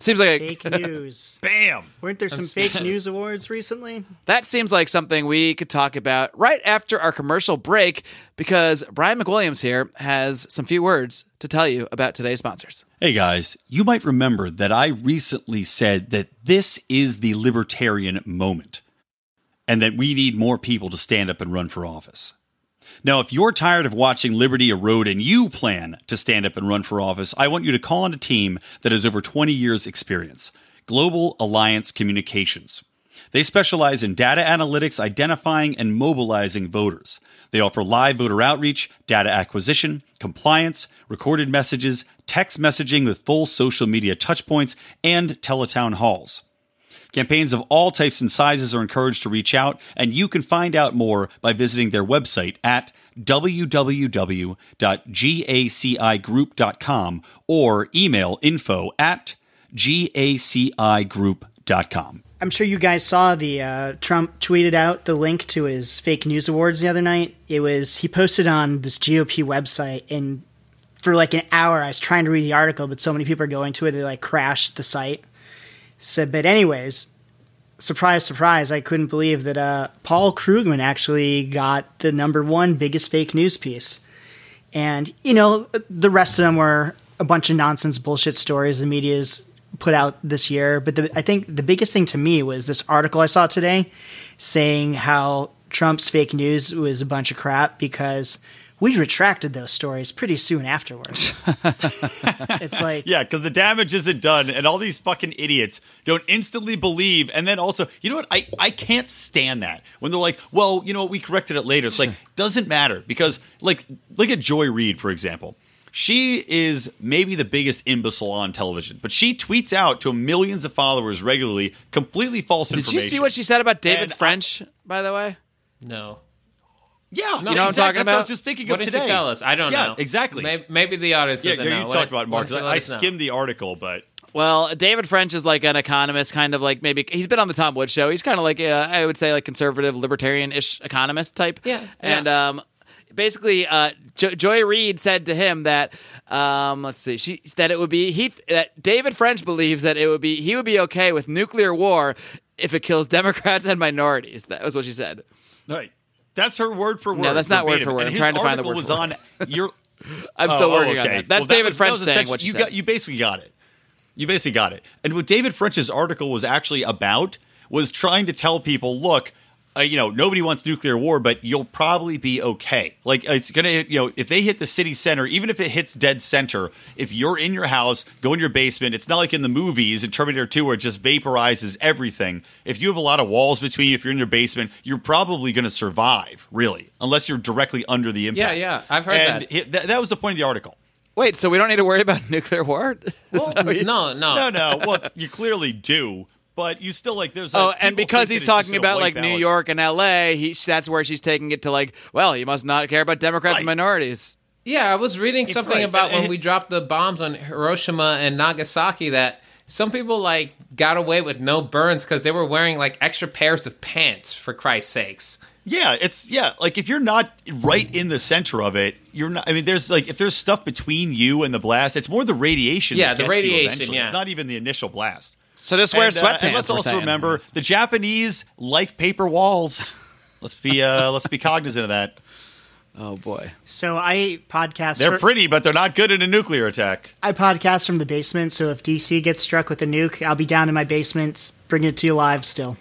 Seems like a, Fake <laughs> news. Bam! Weren't there some fake news awards recently? That seems like something we could talk about right after our commercial break because Brian McWilliams here has some few words to tell you about today's sponsors. Hey guys, you might remember that I recently said that this is the libertarian moment and that we need more people to stand up and run for office. Now, if you're tired of watching liberty erode and you plan to stand up and run for office, I want you to call on a team that has over 20 years' experience Global Alliance Communications. They specialize in data analytics, identifying and mobilizing voters. They offer live voter outreach, data acquisition, compliance, recorded messages, text messaging with full social media touchpoints, and teletown halls. Campaigns of all types and sizes are encouraged to reach out, and you can find out more by visiting their website at www.gacigroup.com or email info at gacigroup.com. I'm sure you guys saw the uh, Trump tweeted out the link to his fake news awards the other night. It was he posted on this GOP website, and for like an hour, I was trying to read the article, but so many people are going to it, they like crashed the site. So, but anyways, surprise, surprise, I couldn't believe that uh, Paul Krugman actually got the number one biggest fake news piece. And, you know, the rest of them were a bunch of nonsense bullshit stories the media's put out this year. But the, I think the biggest thing to me was this article I saw today saying how Trump's fake news was a bunch of crap because we retracted those stories pretty soon afterwards. <laughs> it's like, Yeah, because the damage isn't done, and all these fucking idiots don't instantly believe. And then also, you know what? I, I can't stand that when they're like, well, you know what? We corrected it later. It's like, doesn't matter because, like, look at Joy Reid, for example. She is maybe the biggest imbecile on television, but she tweets out to millions of followers regularly completely false Did information. you see what she said about David And I- French, by the way? No. Yeah, You know what I'm talking That's what I about? was just thinking What of did today. tell us? I don't yeah, know. exactly. Maybe, maybe the audience yeah, doesn't you know. talked about it, Marc. don't you 'cause let I us know? skimmed the article, but Well, David French is like an economist, kind of like maybe he's been on the Tom Woods show. He's kind of like uh, I would say like conservative, libertarian-ish economist type. Yeah, and yeah. um, basically, uh, jo- Joy Reid said to him that um, let's see, she that it would be he that David French believes that it would be he would be okay with nuclear war if it kills Democrats and minorities. That was what she said. right. That's her word for word. No, that's not word for word. And I'm trying to find the word was for on your <laughs> I'm still Oh, working on okay. that. That's Well, David was- French was saying what you said. got. You basically got it. You basically got it. And what David French's article was actually about was trying to tell people, look, uh, you know, nobody wants nuclear war, but you'll probably be okay. Like it's gonna, you know, if they hit the city center, even if it hits dead center, if you're in your house, go in your basement. It's not like in the movies in Terminator 2 where it just vaporizes everything. If you have a lot of walls between you, if you're in your basement, you're probably going to survive, really, unless you're directly under the impact. Yeah, yeah, I've heard and that. it- that. That was the point of the article. Wait, so we don't need to worry about <laughs> nuclear war? Well, <laughs> no, no, No, no. Well, you clearly do, but you still like there's. Oh, and because he's that it's just talking about like wipe New York and L.A., he, that's where she's taking it to like, well, you must not care about Democrats and minorities. Yeah, I was reading something right, about and- when we dropped the bombs on Hiroshima and Nagasaki that some people like got away with no burns because they were wearing like extra pairs of pants for Christ's sakes. Yeah, it's yeah. Like if you're not right in the center of it, you're not. I mean, there's like if there's stuff between you and the blast, it's more the radiation. Yeah, that the gets radiation, eventually. yeah. It's not even the initial blast. So just wear and, uh, sweatpants. and let's also saying. remember the Japanese like paper walls. <laughs> let's be uh let's be cognizant of that. Oh boy. So I podcast. They're for- pretty, but they're not good in a nuclear attack. I podcast from the basement. So if DC gets struck with a nuke, I'll be down in my basement, bringing it to you live. Still,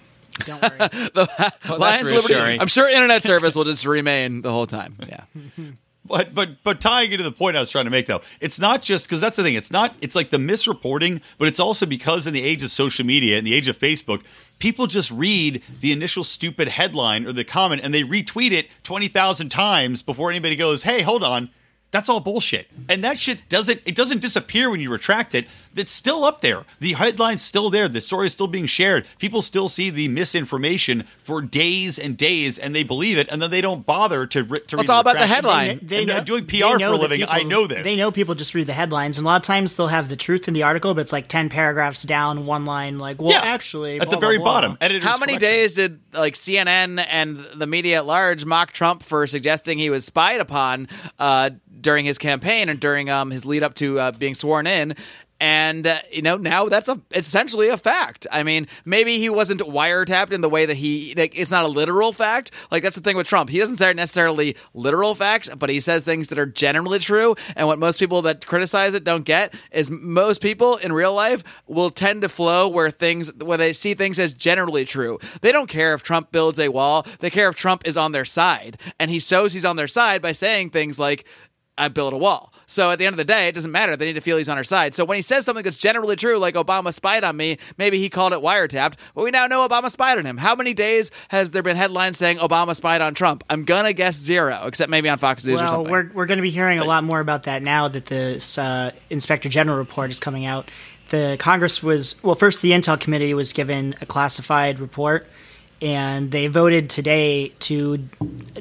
don't worry. <laughs> Well, that's Lions Liberty. I'm sure internet service will just remain the whole time. Yeah. <laughs> But but but tying into the point I was trying to make though, it's not just because that's the thing. It's not. It's like the misreporting, but it's also because in the age of social media, in the age of Facebook, people just read the initial stupid headline or the comment and they retweet it twenty thousand times before anybody goes, "Hey, hold on." That's all bullshit. And that shit doesn't it doesn't disappear when you retract it. It's still up there. The headline's still there. The story is still being shared. People still see the misinformation for days and days and they believe it and then they don't bother to, re- to Well, it's read all about the retraction. headline. And, uh, doing they PR for a that living, I know this. They know people just read the headlines, and a lot of times they'll have the truth in the article, but it's like ten paragraphs down, one line. Like, well, Yeah, actually, at the very blah, blah. bottom. Editor's How many correction. days did like CNN and the media at large mock Trump for suggesting he was spied upon uh, during his campaign and during um, his lead up to uh, being sworn in? And uh, you know now that's a essentially a fact. I mean, maybe he wasn't wiretapped in the way that he. Like, it's not a literal fact. Like that's the thing with Trump. He doesn't say necessarily literal facts, but he says things that are generally true. And what most people that criticize it don't get is most people in real life will tend to flow where things where they see things as generally true. They don't care if Trump builds a wall. They care if Trump is on their side, and he shows he's on their side by saying things like. I build a wall. So at the end of the day, it doesn't matter. They need to feel he's on our side. So when he says something that's generally true, like Obama spied on me, maybe he called it wiretapped, but we now know Obama spied on him. How many days has there been headlines saying Obama spied on Trump? I'm gonna guess zero, except maybe on Fox News or Well, something. we're we're going to be hearing a lot more about that now that the uh, Inspector General report is coming out. The Congress was well, first the Intel Committee was given a classified report, and they voted today to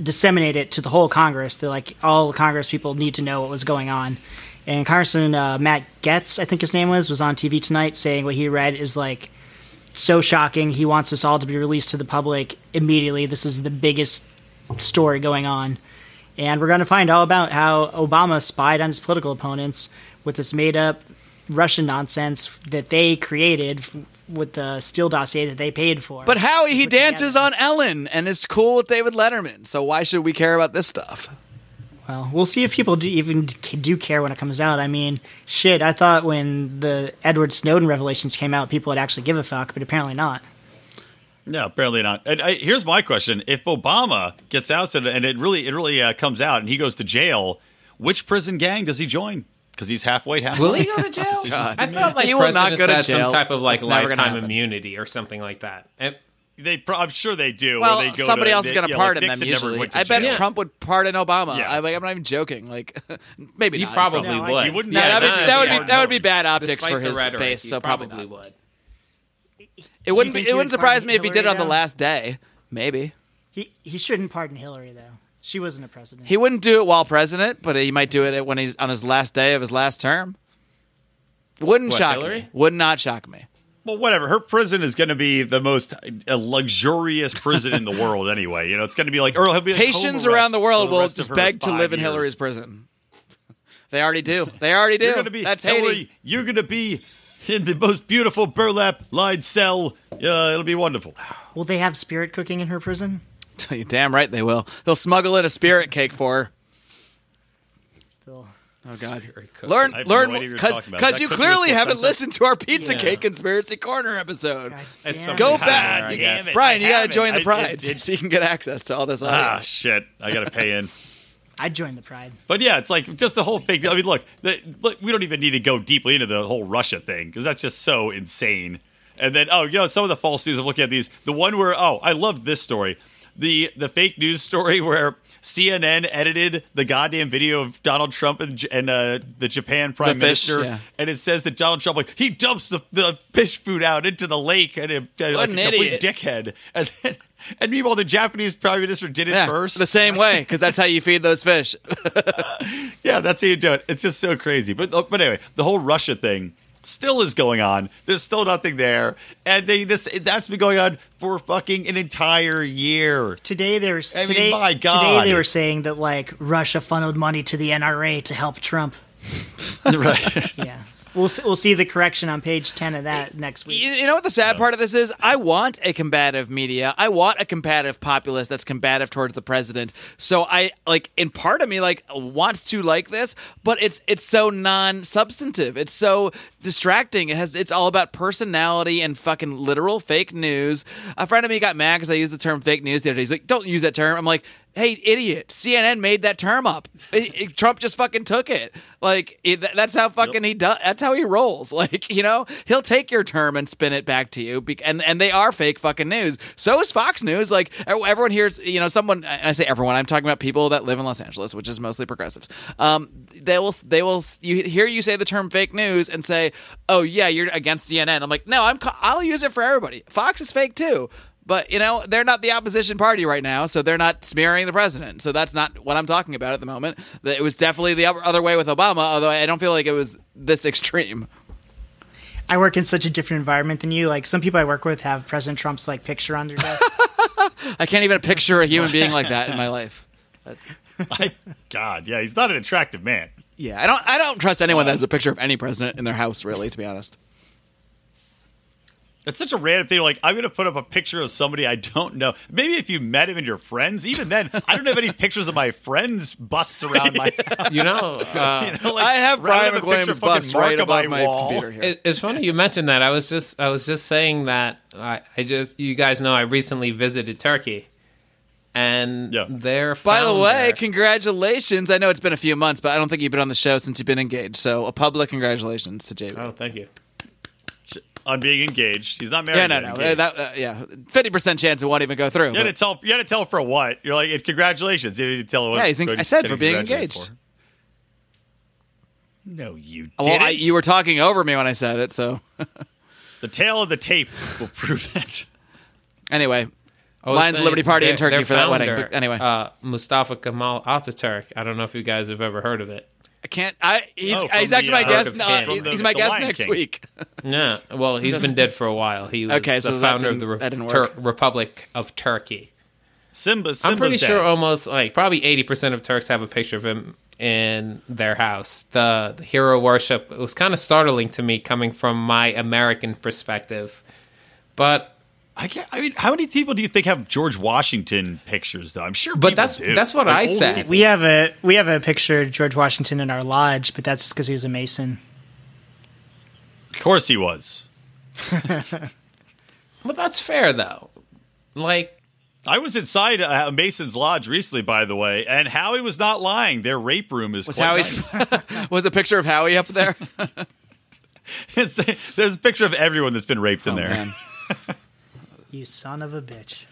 disseminate it to the whole Congress. They're like all Congress people need to know what was going on. And Congressman uh, Matt Gaetz, I think his name was, was on TV tonight saying what he read is like so shocking. He wants this all to be released to the public immediately. This is the biggest story going on. And we're going to find all about how Obama spied on his political opponents with this made up Russian nonsense that they created f- with the Steele dossier that they paid for. but Howie, he dances together. on Ellen and is cool with David Letterman. So why should we care about this stuff? Well, we'll see if people do even do care when it comes out. I mean, shit, I thought when the Edward Snowden revelations came out, people would actually give a fuck, but apparently not. No, apparently not. And I, here's my question: If Obama gets ousted and it really, it really uh, comes out, and he goes to jail, which prison gang does he join? Because he's halfway white, half Will he go to jail? <laughs> Oh I felt like He will not presidents go to jail. some type of like It's never gonna lifetime happen. immunity or something like that. And They, pro- I'm sure they do. Well, they go somebody to, else is they- going to yeah, like pardon them Nixon never usually. went to I bet jail. Trump would pardon Obama. Yeah. I, like, I'm not even joking. Like, <laughs> maybe he not. probably No, I- would. He wouldn't- Yeah, that'd be, that would be that would be bad optics Despite for the his rhetoric, base. he So probably, probably not. would. It wouldn't. think Be, it would wouldn't surprise pardon me if he did it Hillary, on the though? last day. Maybe He he shouldn't pardon Hillary though. She wasn't a president. he wouldn't do it while president, but he might do it when he's on his last day of his last term. Wouldn't What, shock Hillary? me. Would not shock me. Well, whatever. Her prison is going to be the most uh, luxurious prison in the <laughs> world, anyway. You know, it's going to be like, or he'll be like Haitians home around the world for will rest of just her beg to five live in years. Hillary's prison. <laughs> they already do. They already do. You're going to be That's Hillary. Haiti. You're going to be in the most beautiful burlap lined cell. Uh, it'll be wonderful. Will they have spirit cooking in her prison? You're damn right they will. They'll smuggle in a spirit cake for her. They'll- Oh God! Spirit. Learn, I have learn, no idea what you're because talking about. That you cookie clearly with haven't placenta? listened to our Pizza Yeah. Cake Conspiracy Corner episode. God damn some- Go it. back, I damn guess. it. Brian. You I got to haven't. join the I- Pride it- it- so you can get access to all this audio. Ah, shit! I got to pay in. <laughs> I'd join the Pride. But yeah, it's like just the whole big. I mean, look, the, look, we don't even need to go deeply into the whole Russia thing because that's just so insane. And then, oh, you know, some of the false news. I'm looking at these. The one where, oh, I love this story. The the fake news story where CNN edited the goddamn video of Donald Trump and, and uh, the Japan Prime The fish, Minister, yeah. and it says that Donald Trump like he dumps the, the fish food out into the lake and, it, like an a complete idiot. dickhead. <laughs> And then, and meanwhile, the Japanese Prime Minister did it Yeah, first. the same way because that's how you feed those fish. <laughs> Yeah, that's how you do it. It's just so crazy. But uh, but anyway, the whole Russia thing still is going on. There's still nothing there, and they just that's been going on for fucking an entire year. Today they were I mean, my God. today they were saying that like Russia funneled money to the NRA to help Trump. <laughs> right. <laughs> Yeah. We'll s- we'll see the correction on page 10 of that next week. You, you know what the sad part of this is? I want a combative media. I want a combative populace that's combative towards the president. So I like in part of me like wants to like this, but it's it's so non-substantive. It's so distracting. It has it's all about personality and fucking literal fake news. A friend of me got mad because I used the term fake news the other day. He's like, "Don't use that term." I'm like, "Hey, idiot! CNN made that term up. It- it- Trump just fucking took it. Like it, that's how fucking he does. That's how he rolls. <laughs> Like you know, he'll take your term and spin it back to you. Be- and and they are fake fucking news. So is Fox News. Like everyone hears, you know, someone. I say everyone. I'm talking about people that live in Los Angeles, which is mostly progressives. Um, they will they will you hear you say the term fake news and say, oh yeah, you're against CNN. I'm like, no, I'm I'll use it for everybody. Fox is fake too. But you know they're not the opposition party right now, so they're not smearing the president. So that's not what I'm talking about at the moment. It was definitely the other other way with Obama, although I don't feel like it was this <laughs> extreme. I work in such a different environment than you. Like some people I work with have President Trump's like picture on their desk. <laughs> I can't even picture a human being like that in my life. <laughs> I, God, yeah, he's not an attractive man. Yeah, I don't. I don't trust anyone that has a picture of any president in their house. Really, to be honest. It's such a random thing. Like, I'm going to put up a picture of somebody I don't know. Maybe if you met him and your friends, even then, I don't have any pictures of my friends' busts around my <laughs> house. You know, <laughs> uh, You know, like, I have right, Brian a picture McWilliams' fucking bust Marc right on above my wall. computer here. It, it's funny you mentioned that. I was just I was just saying that I, I just you guys know I recently visited Turkey, and Yeah. their By the way, congratulations. I know it's been a few months, but I don't think you've been on the show since you've been engaged. So a public congratulations to JB. oh, thank you. On being engaged. He's not married. yeah, no, yet, no, engaged. that, uh, yeah, fifty percent chance it won't even go through. You had to tell. You had to tell for what? You're like, congratulations. You didn't tell what. Yeah, he's en- I said for being engaged. for. No, you well, didn't. I, you were talking over me when I said it. So the tale of the tape will prove that. anyway, I Lions saying Liberty Party in Turkey their for that wedding. But anyway, uh, Mustafa Kemal Ataturk. I don't know if you guys have ever heard of it. I can't. I he's, Oh, he's actually the, my uh, guest. From Uh, the- he's, from he's the- my guest Lion next King. week. <laughs> Yeah, well, he's been dead for a while. He was Okay, the so founder of the Re- Tur- Republic of Turkey. Simba. Simba's I'm pretty dead. sure almost like probably 80% of Turks have a picture of him in their house. The, the hero worship it was kind of startling to me coming from my American perspective. But I can't. I mean, how many people do you think have George Washington pictures? Though I'm sure. But people that's- do. that's what I said. people. we have a we have a picture of George Washington in our lodge, but that's just because he was a Mason. Of course, he was. <laughs> but that's fair though. Like I was inside uh, Mason's lodge recently, by the way, and Howie was not lying. Their rape room is Was quite Howie's nice. <laughs> was a picture of Howie up there? <laughs> It's- There's a picture of everyone that's been raped in Oh, there, man. You son of a bitch.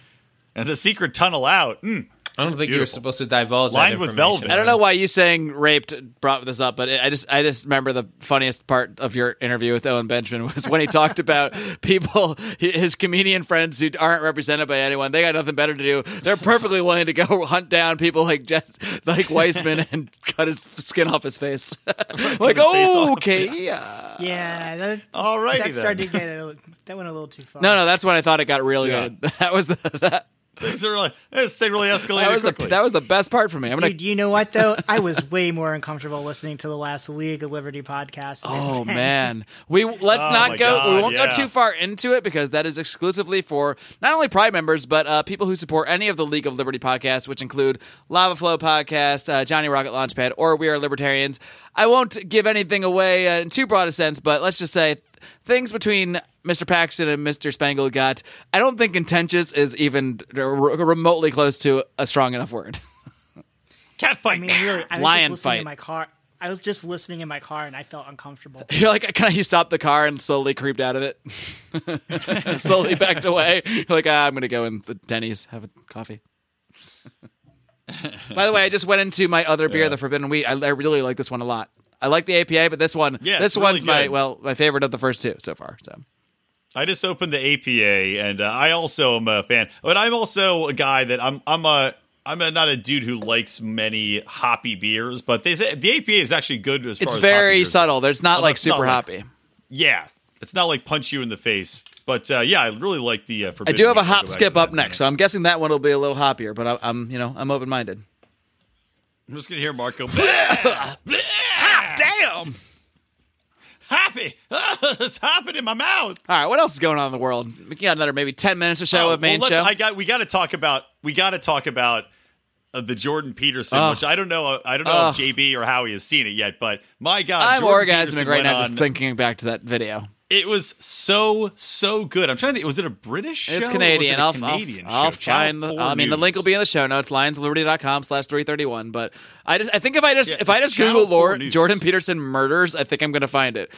and the secret tunnel out. Mm. I don't think you're supposed to divulge Lined that with velvet. I don't know why you saying raped brought this up, but I just I just remember the funniest part of your interview with Owen Benjamin <laughs> was when he talked about people, his comedian friends who aren't represented by anyone. They got nothing better to do. They're perfectly willing to go <laughs> hunt down people like just like Weissman and cut his skin off his face. <laughs> like, his face off. okay, yeah. Yeah, that, Alrighty that then. started to get a, that went a little too far. No, no, that's when I thought it got really Yeah. good. That was the that. Things are really, this thing really escalated That was the that was the best part for me. I'm gonna. Dude, you know what though? I was way more uncomfortable listening to the last League of Liberty podcast. Oh man, we let's Oh, not my go. we won't yeah. go too far into it because that is exclusively for not only Pride members but uh, people who support any of the League of Liberty podcasts, which include Lava Flow podcast, uh, Johnny Rocket Launchpad, or We Are Libertarians. I won't give anything away uh, in too broad a sense, but let's just say th- things between Mr. Paxton and Mr. Spangle got. I don't think contentious is even r- remotely close to a strong enough word. <laughs> Cat fight. I mean, really, I was Lion just listening fight. in my car. I was just listening in my car, and I felt uncomfortable. <laughs> You're like, kind of, you stopped the car and slowly creeped out of it. <laughs> slowly backed away. You're like, ah, I'm going to go in the Denny's, have a coffee. By the way, I just went into my other beer, the Forbidden Wheat. I, I really like this one a lot. I like the APA, but this one, Yeah, this really one's my well, my favorite of the first two so far. So I just opened the APA, and uh, I also am a fan. But I'm also a guy that I'm I'm a I'm a, not a dude who likes many hoppy beers. But they say the APA is actually good as far it's very subtle. There's not like not super like- hoppy. Yeah, it's not like punch you in the face. But uh, yeah, I really like the. Uh, I do have a hop skip up next, so I'm guessing that one will be a little hoppier. But I, I'm, you know, I'm open minded. I'm just gonna hear Marco. <laughs> <laughs> Damn. Happy, <laughs> it's hopping in my mouth. All right, what else is going on in the world? We got another maybe ten minutes or so Oh, of main let's- show. I got. We got to talk about. We got to talk about uh, the Jordan Peterson, Ugh. which I don't know. I don't know Ugh. if JB or Howie has seen it yet, but my God, I'm Jordan orgasming Peterson right went now on- just thinking back to that video. It was so so good. I'm trying to think. Was it a British? show It's Canadian. I'll, it I'll, Canadian I'll? Channel find the. I mean, the link will be in the show notes. Lionsliberty.com slash three thirty one. But I just, I think if I just, Yeah, if I just Channel Google Lord. Jordan Peterson murders, I think I'm gonna find it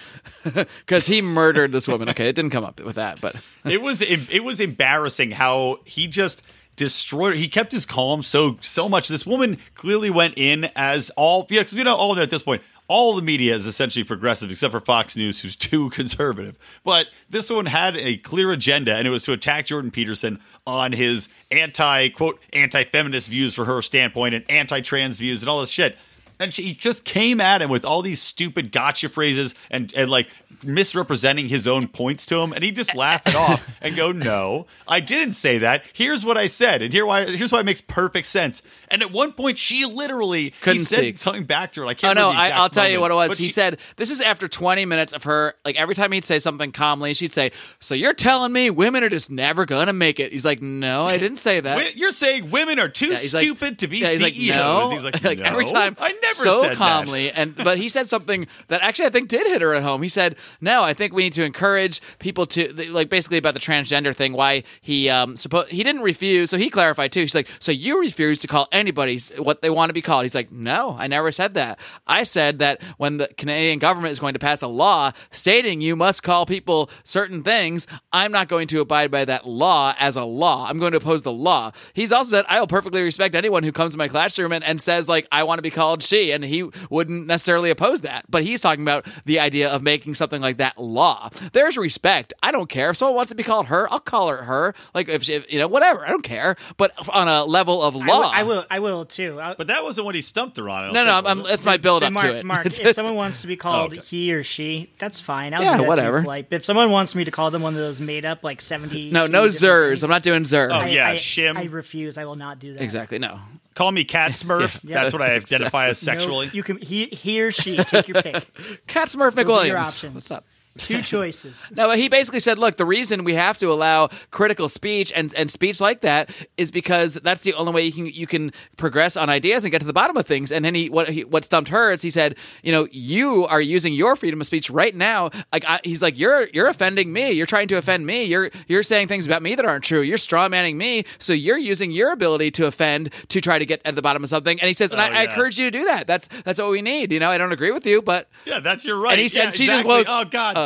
<laughs> because he murdered this woman. Okay, it didn't come up with that, but <laughs> it was it was embarrassing how he just destroyed he kept his calm so so much this woman clearly went in as all yeah because we know all know at this point all the media is essentially progressive except for Fox News who's <laughs> too conservative. But this one had a clear agenda and it was to attack Jordan Peterson on his anti quote anti feminist views for her standpoint and anti trans views and all this shit and she just came at him with all these stupid gotcha phrases and, and like misrepresenting his own points to him and he just laughed it off <laughs> and go no i didn't say that here's what i said and here why here's why it makes perfect sense and at one point she literally Couldn't he said speak. something back to her i oh can't no, I, exact I'll tell you what it was. He she- said this is after 20 minutes of her. Like every time he'd say something calmly, she'd say, "So you're telling me women are just never gonna make it?" He's like, "No, I didn't say that." <laughs> You're saying women are too Yeah, he's like- stupid to be yeah, he's like, CEOs. no. He's <laughs> like, every "No, time, I never so said that." calmly. And but he said something that actually I think did hit her at home. He said, "No, I think we need to encourage people to like basically about the transgender thing. Why he um supposed he didn't refuse, so he clarified too. He's like, so you refuse to call anybody what they want to be called? He's like, no, I never said that. I said that when the Canadian government is going to pass a law stating you must call people certain things, I'm not going to abide by that law as a law. I'm going to oppose the law. He's also said I will perfectly respect anyone who comes to my classroom and, and says like I want to be called she, and he wouldn't necessarily oppose that. But he's talking about the idea of making something like that law. There's respect. I don't care if someone wants to be called her. I'll call her her. Like if, she, if you know whatever. I don't care. But on a level of I law, will, I will. I will too. I, but that wasn't what he stumped her on No, no, think, I'm, was it's my build up Marc, to it. Marc, <laughs> if someone wants to be oh, called Okay. he or she, that's fine. I'll Yeah, do that whatever. Like if someone wants me to call them one of those made up like seventy, no, no zers. I'm not doing zers. Oh, I, yeah, I, shim. I refuse. I will not do that. Exactly. No. Call me cat <laughs> smurf Yeah. that's what i identify as No, sexually you can he, he or she. Take your pick. <laughs> Cat Smurf are your McWilliams. What's up? Two <laughs> choices. No, but he basically said, look, the reason we have to allow critical speech and, and speech like that is because that's the only way you can you can progress on ideas and get to the bottom of things. And then he what he, what stumped her is he said, you know, you are using your freedom of speech right now. Like I, he's like, you're you're offending me. You're trying to offend me. You're you're saying things about me that aren't true. You're straw manning me. So you're using your ability to offend to try to get at the bottom of something. And he says, and Oh, I, I encourage you to do that. That's that's what we need. You know, I don't agree with you, but yeah that's your right and he said yeah, she exactly. just was oh god uh,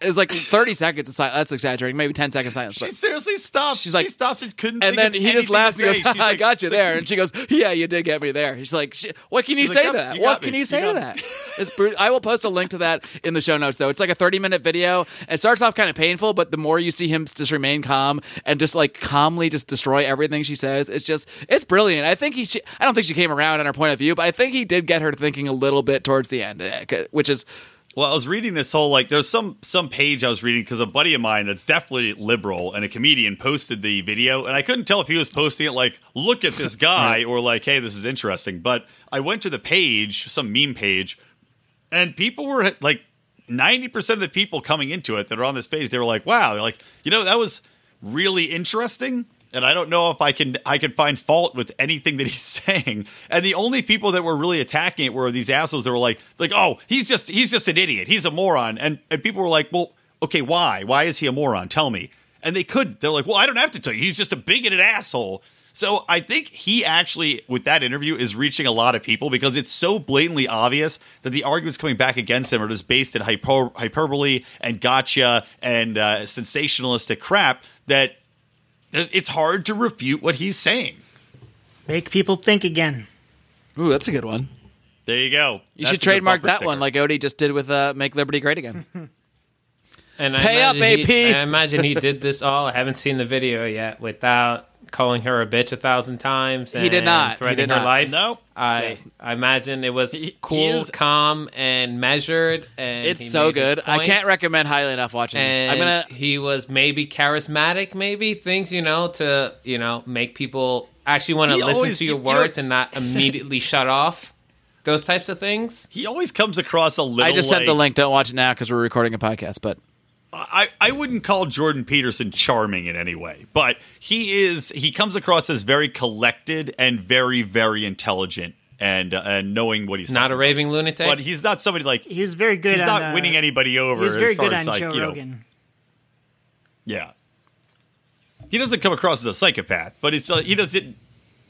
it was like 30 seconds of silence. That's exaggerating. Maybe 10 seconds of silence. She But. seriously stopped. She's like- she stopped and couldn't. And think then of he just anything laughs to and goes, say. She's <laughs> I like- got you she's like, there. And she goes, "Yeah, you did get me there." He's like, "Sh- "What can you She's say like, to "Yep, that? you What can me. you You say to got that?" <laughs> It's bru- I will post a link to that in the show notes. Though it's like a thirty-minute video. It starts off kind of painful, but the more you see him just remain calm and just like calmly just destroy everything she says, it's just it's brilliant. I think he. She, I don't think she came around on her point of view, but I think he did get her thinking a little bit towards the end, eh, which is Well, I was reading this whole like there's some some page I was reading because a buddy of mine that's definitely liberal and a comedian posted the video, and I couldn't tell if he was posting it like "look at this <laughs> guy" or like "hey, this is interesting." But I went to the page, some meme page, and people were like ninety percent of the people coming into it that are on this page, they were like, "Wow," they're like, you know, that was really interesting and I don't know if I can I can find fault with anything that he's <laughs> saying. And the only people that were really attacking it were these assholes that were like like oh he's just he's just an idiot. He's a moron. And and people were like well okay why? Why is he a moron? Tell me. And they could they're like well I don't have to tell you. He's just a bigoted asshole. So I think he actually, with that interview, is reaching a lot of people because it's so blatantly obvious that the arguments coming back against him are just based in hyper- hyperbole and gotcha and uh, sensationalistic crap that it's hard to refute what he's saying. Make people think again. Ooh, that's a good one. There you go. You That's should trademark that sticker. one like Odie just did with uh, "Make Liberty Great Again." <laughs> And Pay I up, imagine he- AP. I imagine he did this all. I haven't seen the video yet without calling her a bitch a thousand times. He did and not. He Threatening did her not. life. No. I Yes. I imagine it was He- he cool, is- calm, and measured. And it's so good. I can't recommend highly enough watching this. I'm gonna. he was maybe charismatic, maybe things you know to you know make people actually want to listen always- to your you- you know- words and not immediately shut off. Those types of things. He always comes across a little. I just sent the link. Don't watch it now because we're recording a podcast. But I, I wouldn't call Jordan Peterson charming in any way, but he is. He comes across as very collected and very, very intelligent and uh, and knowing what he's Not a talking raving lunatic. But he's not somebody like He was very good he's on, not uh, winning anybody over. He was very as far good as on like, Joe you know, Rogan. Yeah. He doesn't come across as a psychopath, but it's uh, he doesn't.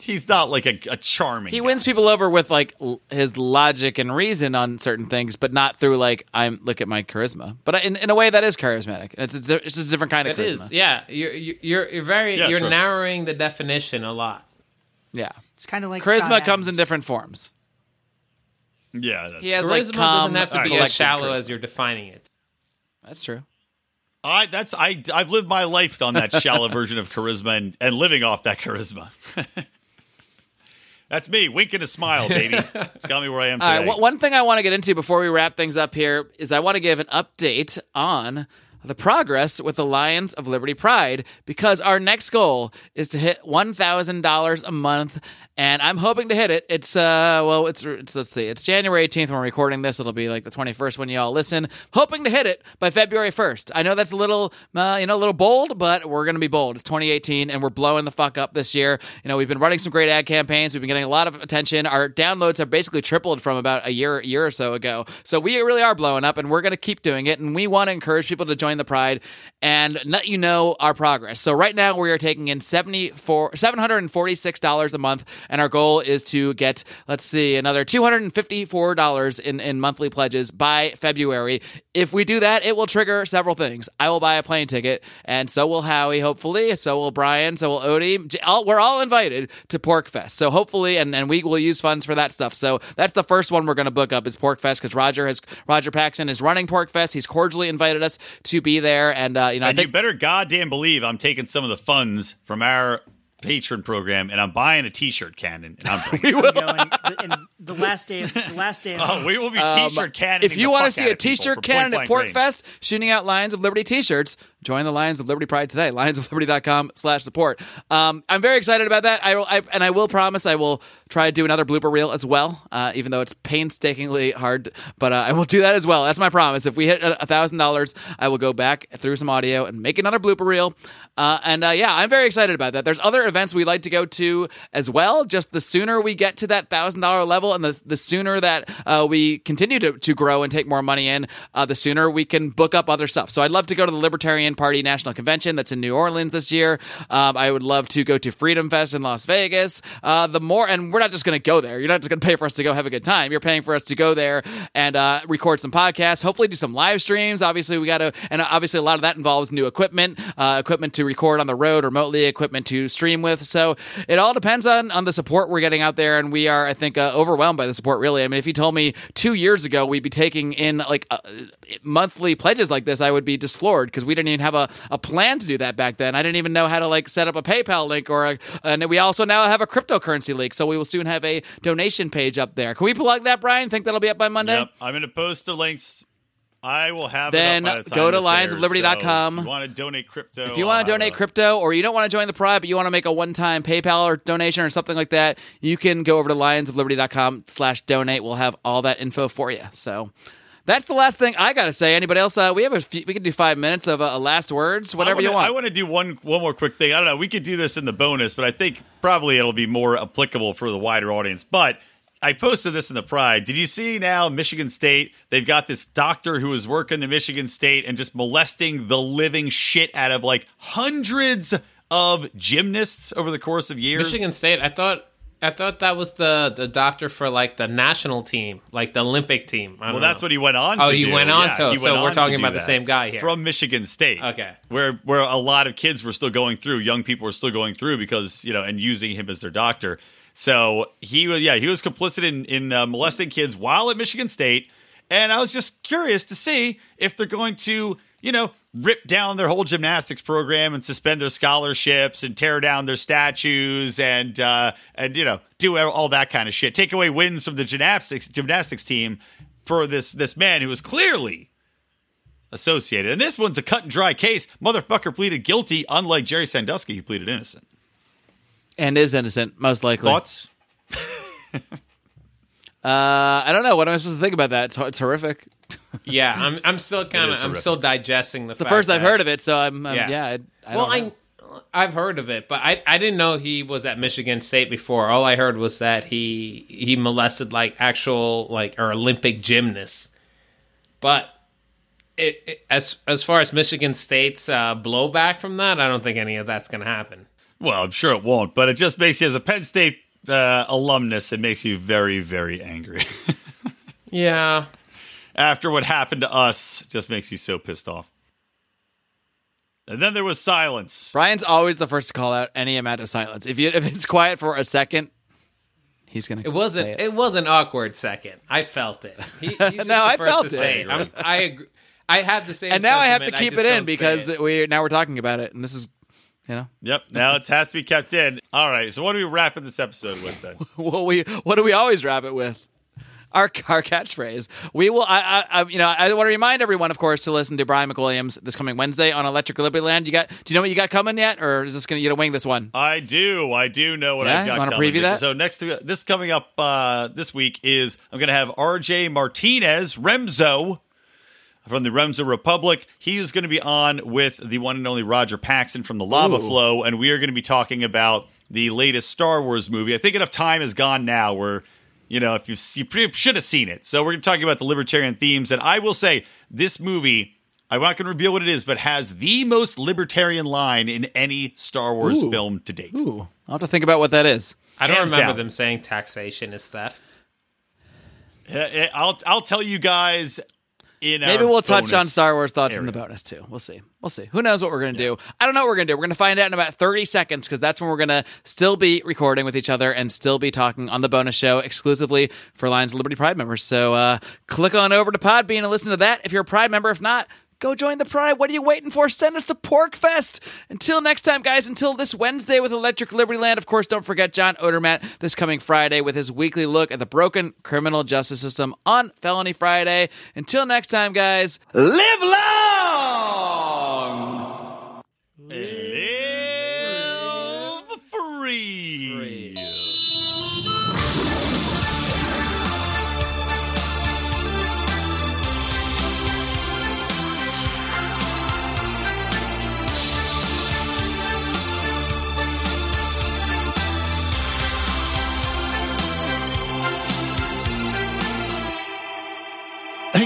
He's not like a, a charming. he guy. wins people over with like l- his logic and reason on certain things, but not through like I'm look at my charisma. But in, in a way that is charismatic. It's a, it's just a different kind of It charisma. is, yeah. You're you're, you're very Yeah, you're true. narrowing the definition a lot. Yeah. It's kind of like Charisma Scott comes in different forms. Yeah, that's, He has Charisma like calm, doesn't have to be as shallow charisma. as you're defining it. That's true. I that's I I've lived my life on that shallow <laughs> version of charisma and, and living off that charisma. <laughs> that's me, wink and a smile, baby. <laughs> It's got me where I am All today. right. Well, one thing I want to get into before we wrap things up here is I want to give an update on the progress with the Lions of Liberty Pride because our next goal is to hit one thousand dollars a month, and I'm hoping to hit it. It's uh, well, it's it's let's see, it's January 18th when we're recording this. It'll be like the 21st when y'all listen. Hoping to hit it by February 1st. I know that's a little, uh, you know, a little bold, but we're gonna be bold. It's 2018, and we're blowing the fuck up this year. You know, we've been running some great ad campaigns. We've been getting a lot of attention. Our downloads have basically tripled from about a year, year or so ago. So we really are blowing up, and we're gonna keep doing it. And we want to encourage people to join the Pride and let you know our progress. So right now we are taking in 74 $746 a month and our goal is to get let's see another $254 in in monthly pledges by February. If we do that, it will trigger several things. I will buy a plane ticket and so will Howie hopefully, so will Brian, so will Odie. All- We're all invited to PorcFest. So hopefully and and we will use funds for that stuff. So that's the first one we're going to book up is PorcFest cuz Roger has Roger Paxton is running PorcFest. He's cordially invited us to be there and uh, you know I and you better goddamn believe I'm taking some of the funds from our patron program and I'm buying a T-shirt cannon and I'm bringing it. You know, and, the, and the last day of the last day of Oh, we will be Um, T-shirt cannon. If you want to see a T-shirt cannon at PorcFest, shooting out Lions of Liberty T-shirts, join the Lions of Liberty Pride today. LionsofLiberty.com slash support. Um, I'm very excited about that. I, will, I and I will promise I will try to do another blooper reel as well, uh, even though it's painstakingly hard. But uh, I will do that as well. That's my promise. If we hit thousand dollars, I will go back through some audio and make another blooper reel. Uh, and uh, yeah, I'm very excited about that. There's other events we'd like to go to as well. Just the sooner we get to that thousand dollar level, and the the sooner that uh, we continue to, to grow and take more money in, uh, the sooner we can book up other stuff. So I'd love to go to the Libertarian Party National Convention that's in New Orleans this year. Um, I would love to go to Freedom Fest in Las Vegas. Uh, the more, and we're not just going to go there. You're not just going to pay for us to go have a good time. You're paying for us to go there and uh, record some podcasts. Hopefully, do some live streams. Obviously, we got to, and obviously, a lot of that involves new equipment, uh, equipment to record on the road remotely, equipment to stream with. So it all depends on on the support we're getting out there, and we are, I think, uh, overwhelmed by the support. Really, I mean, if you told me two years ago we'd be taking in like uh, monthly pledges like this, I would be just floored because we didn't even have a, a plan to do that back then. I didn't even know how to like set up a PayPal link or, a, and we also now have a cryptocurrency link, so we will soon have a donation page up there. Can we plug that, Brian? Think that'll be up by Monday? Yep, I'm going to post the links I will have Then it up by the time go to lionsofliberty.com. So if you want to donate crypto? If you want to donate crypto or you don't want to join the Pride, but you want to make a one-time PayPal or donation or something like that, you can go over to lionsofliberty.com slash donate. We'll have all that info for you. So that's the last thing I got to say. Anybody else? Uh, we have a few, we can do five minutes of uh, last words, whatever wanna, you want. I want to do one one more quick thing. I don't know. We could do this in the bonus, but I think probably it'll be more applicable for the wider audience. But I posted this in the Pride. Did you see now Michigan State? They've got this doctor who is working the Michigan State and just molesting the living shit out of like hundreds of gymnasts over the course of years. Michigan State. I thought I thought that was the the doctor for like the national team, like the Olympic team. I don't Well, that's what he went on. Oh, to he do. went on Yeah, to- he so we're talking about the same guy here. from Michigan State. Okay. where where a lot of kids were still going through, young people were still going through because you know, and using him as their doctor. So he was, yeah, he was complicit in in uh, molesting kids while at Michigan State, and I was just curious to see if they're going to, you know, rip down their whole gymnastics program and suspend their scholarships and tear down their statues and uh, and you know do all that kind of shit. Take away wins from the gymnastics gymnastics team for this this man who was clearly associated. And this one's a cut and dry case. Motherfucker pleaded guilty, unlike Jerry Sandusky, who pleaded innocent. and is innocent, most likely. Thoughts? <laughs> Uh, I don't know. What am I supposed to think about that? It's, it's horrific. <laughs> Yeah, I'm I'm still kind of I'm still digesting the. It's The first I've heard of it, so I'm, I'm yeah. Yeah. I, I well, don't know. I I've heard of it, but I I didn't know he was at Michigan State before. All I heard was that he he molested like actual like or Olympic gymnasts. But it, it, as as far as Michigan State's uh, blowback from that, I don't think any of that's going to happen. Well, I'm sure it won't, but it just makes you, as a Penn State uh, alumnus, it makes you very, very angry. <laughs> Yeah, After what happened to us, just makes you so pissed off. And then there was silence. Brian's always the first to call out any amount of silence. If you if it's quiet for a second, he's gonna. it wasn't say it. it. was an awkward second. I felt it. He, he's <laughs> No, I felt to it. say it. I'm, I agree. I have the same. and now I have to keep it in because it. we now we're talking about it, and this is, you know, Yep, now it has to be kept in. All right, so what are we wrapping this episode with then? <laughs> what we what do we always wrap it with? Our, our catchphrase. We will. I, I, I you know. I want to remind everyone, of course, to listen to Brian McWilliams this coming Wednesday on Electric Liberty Land. You got? Do you know what you got coming yet, or is this gonna you gonna wing this one? I do. I do know what Yeah? I've got You wanna preview that? So next to this coming up uh, this week is I'm going to have RJ Martinez Remzo from the Remzo Republic. He is going to be on with the one and only Roger Paxton from the Lava Ooh. Flow, and we are going to be talking about the latest Star Wars movie. I think enough time has gone now where. You know, if you've, you should have seen it. So we're going to talk about the libertarian themes, and I will say this movie. I'm not going to reveal what it is, but has the most libertarian line in any Star Wars Ooh. film to date. Ooh, I'll have to think about what that is. I don't hands remember down. them saying taxation is theft. Eh, eh, I'll I'll tell you guys in Maybe we'll touch on Star Wars thoughts in the bonus too. We'll see. We'll see. Who knows what we're gonna do? I don't know what we're gonna do. We're gonna find out in about thirty seconds because that's when we're gonna still be recording with each other and still be talking on the bonus show exclusively for Lions of Liberty Pride members. So uh, click on over to Podbean and listen to that if you're a Pride member. If not. Go join the Pride. What are you waiting for? Send us to PorcFest. Until next time, guys, until this Wednesday with Electric Liberty Land. Of course, don't forget John Odermatt this coming Friday with his weekly look at the broken criminal justice system on Felony Friday. Until next time, guys, live long!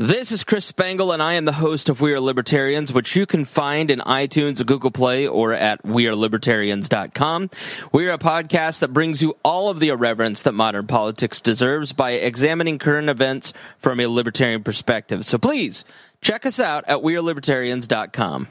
This is Chris Spangle, and I am the host of We Are Libertarians, which you can find in iTunes, Google Play, or at WeareLibertarians.com. We are a podcast that brings you all of the irreverence that modern politics deserves by examining current events from a libertarian perspective. So please check us out at WeareLibertarians.com.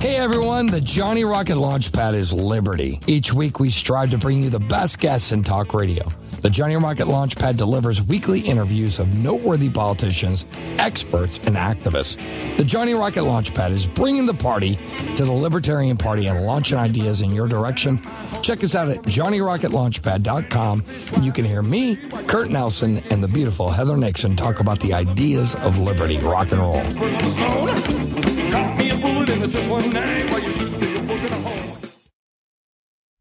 Hey everyone, the Johnny Rocket Launchpad is Liberty. Each week we strive to bring you the best guests in talk radio. The Johnny Rocket Launchpad delivers weekly interviews of noteworthy politicians, experts, and activists. The Johnny Rocket Launchpad is bringing the party to the Libertarian Party and launching ideas in your direction. Check us out at johnnyrocketlaunchpad.com. And you can hear me, Kurt Nelson, and the beautiful Heather Nixon talk about the ideas of liberty, rock and roll.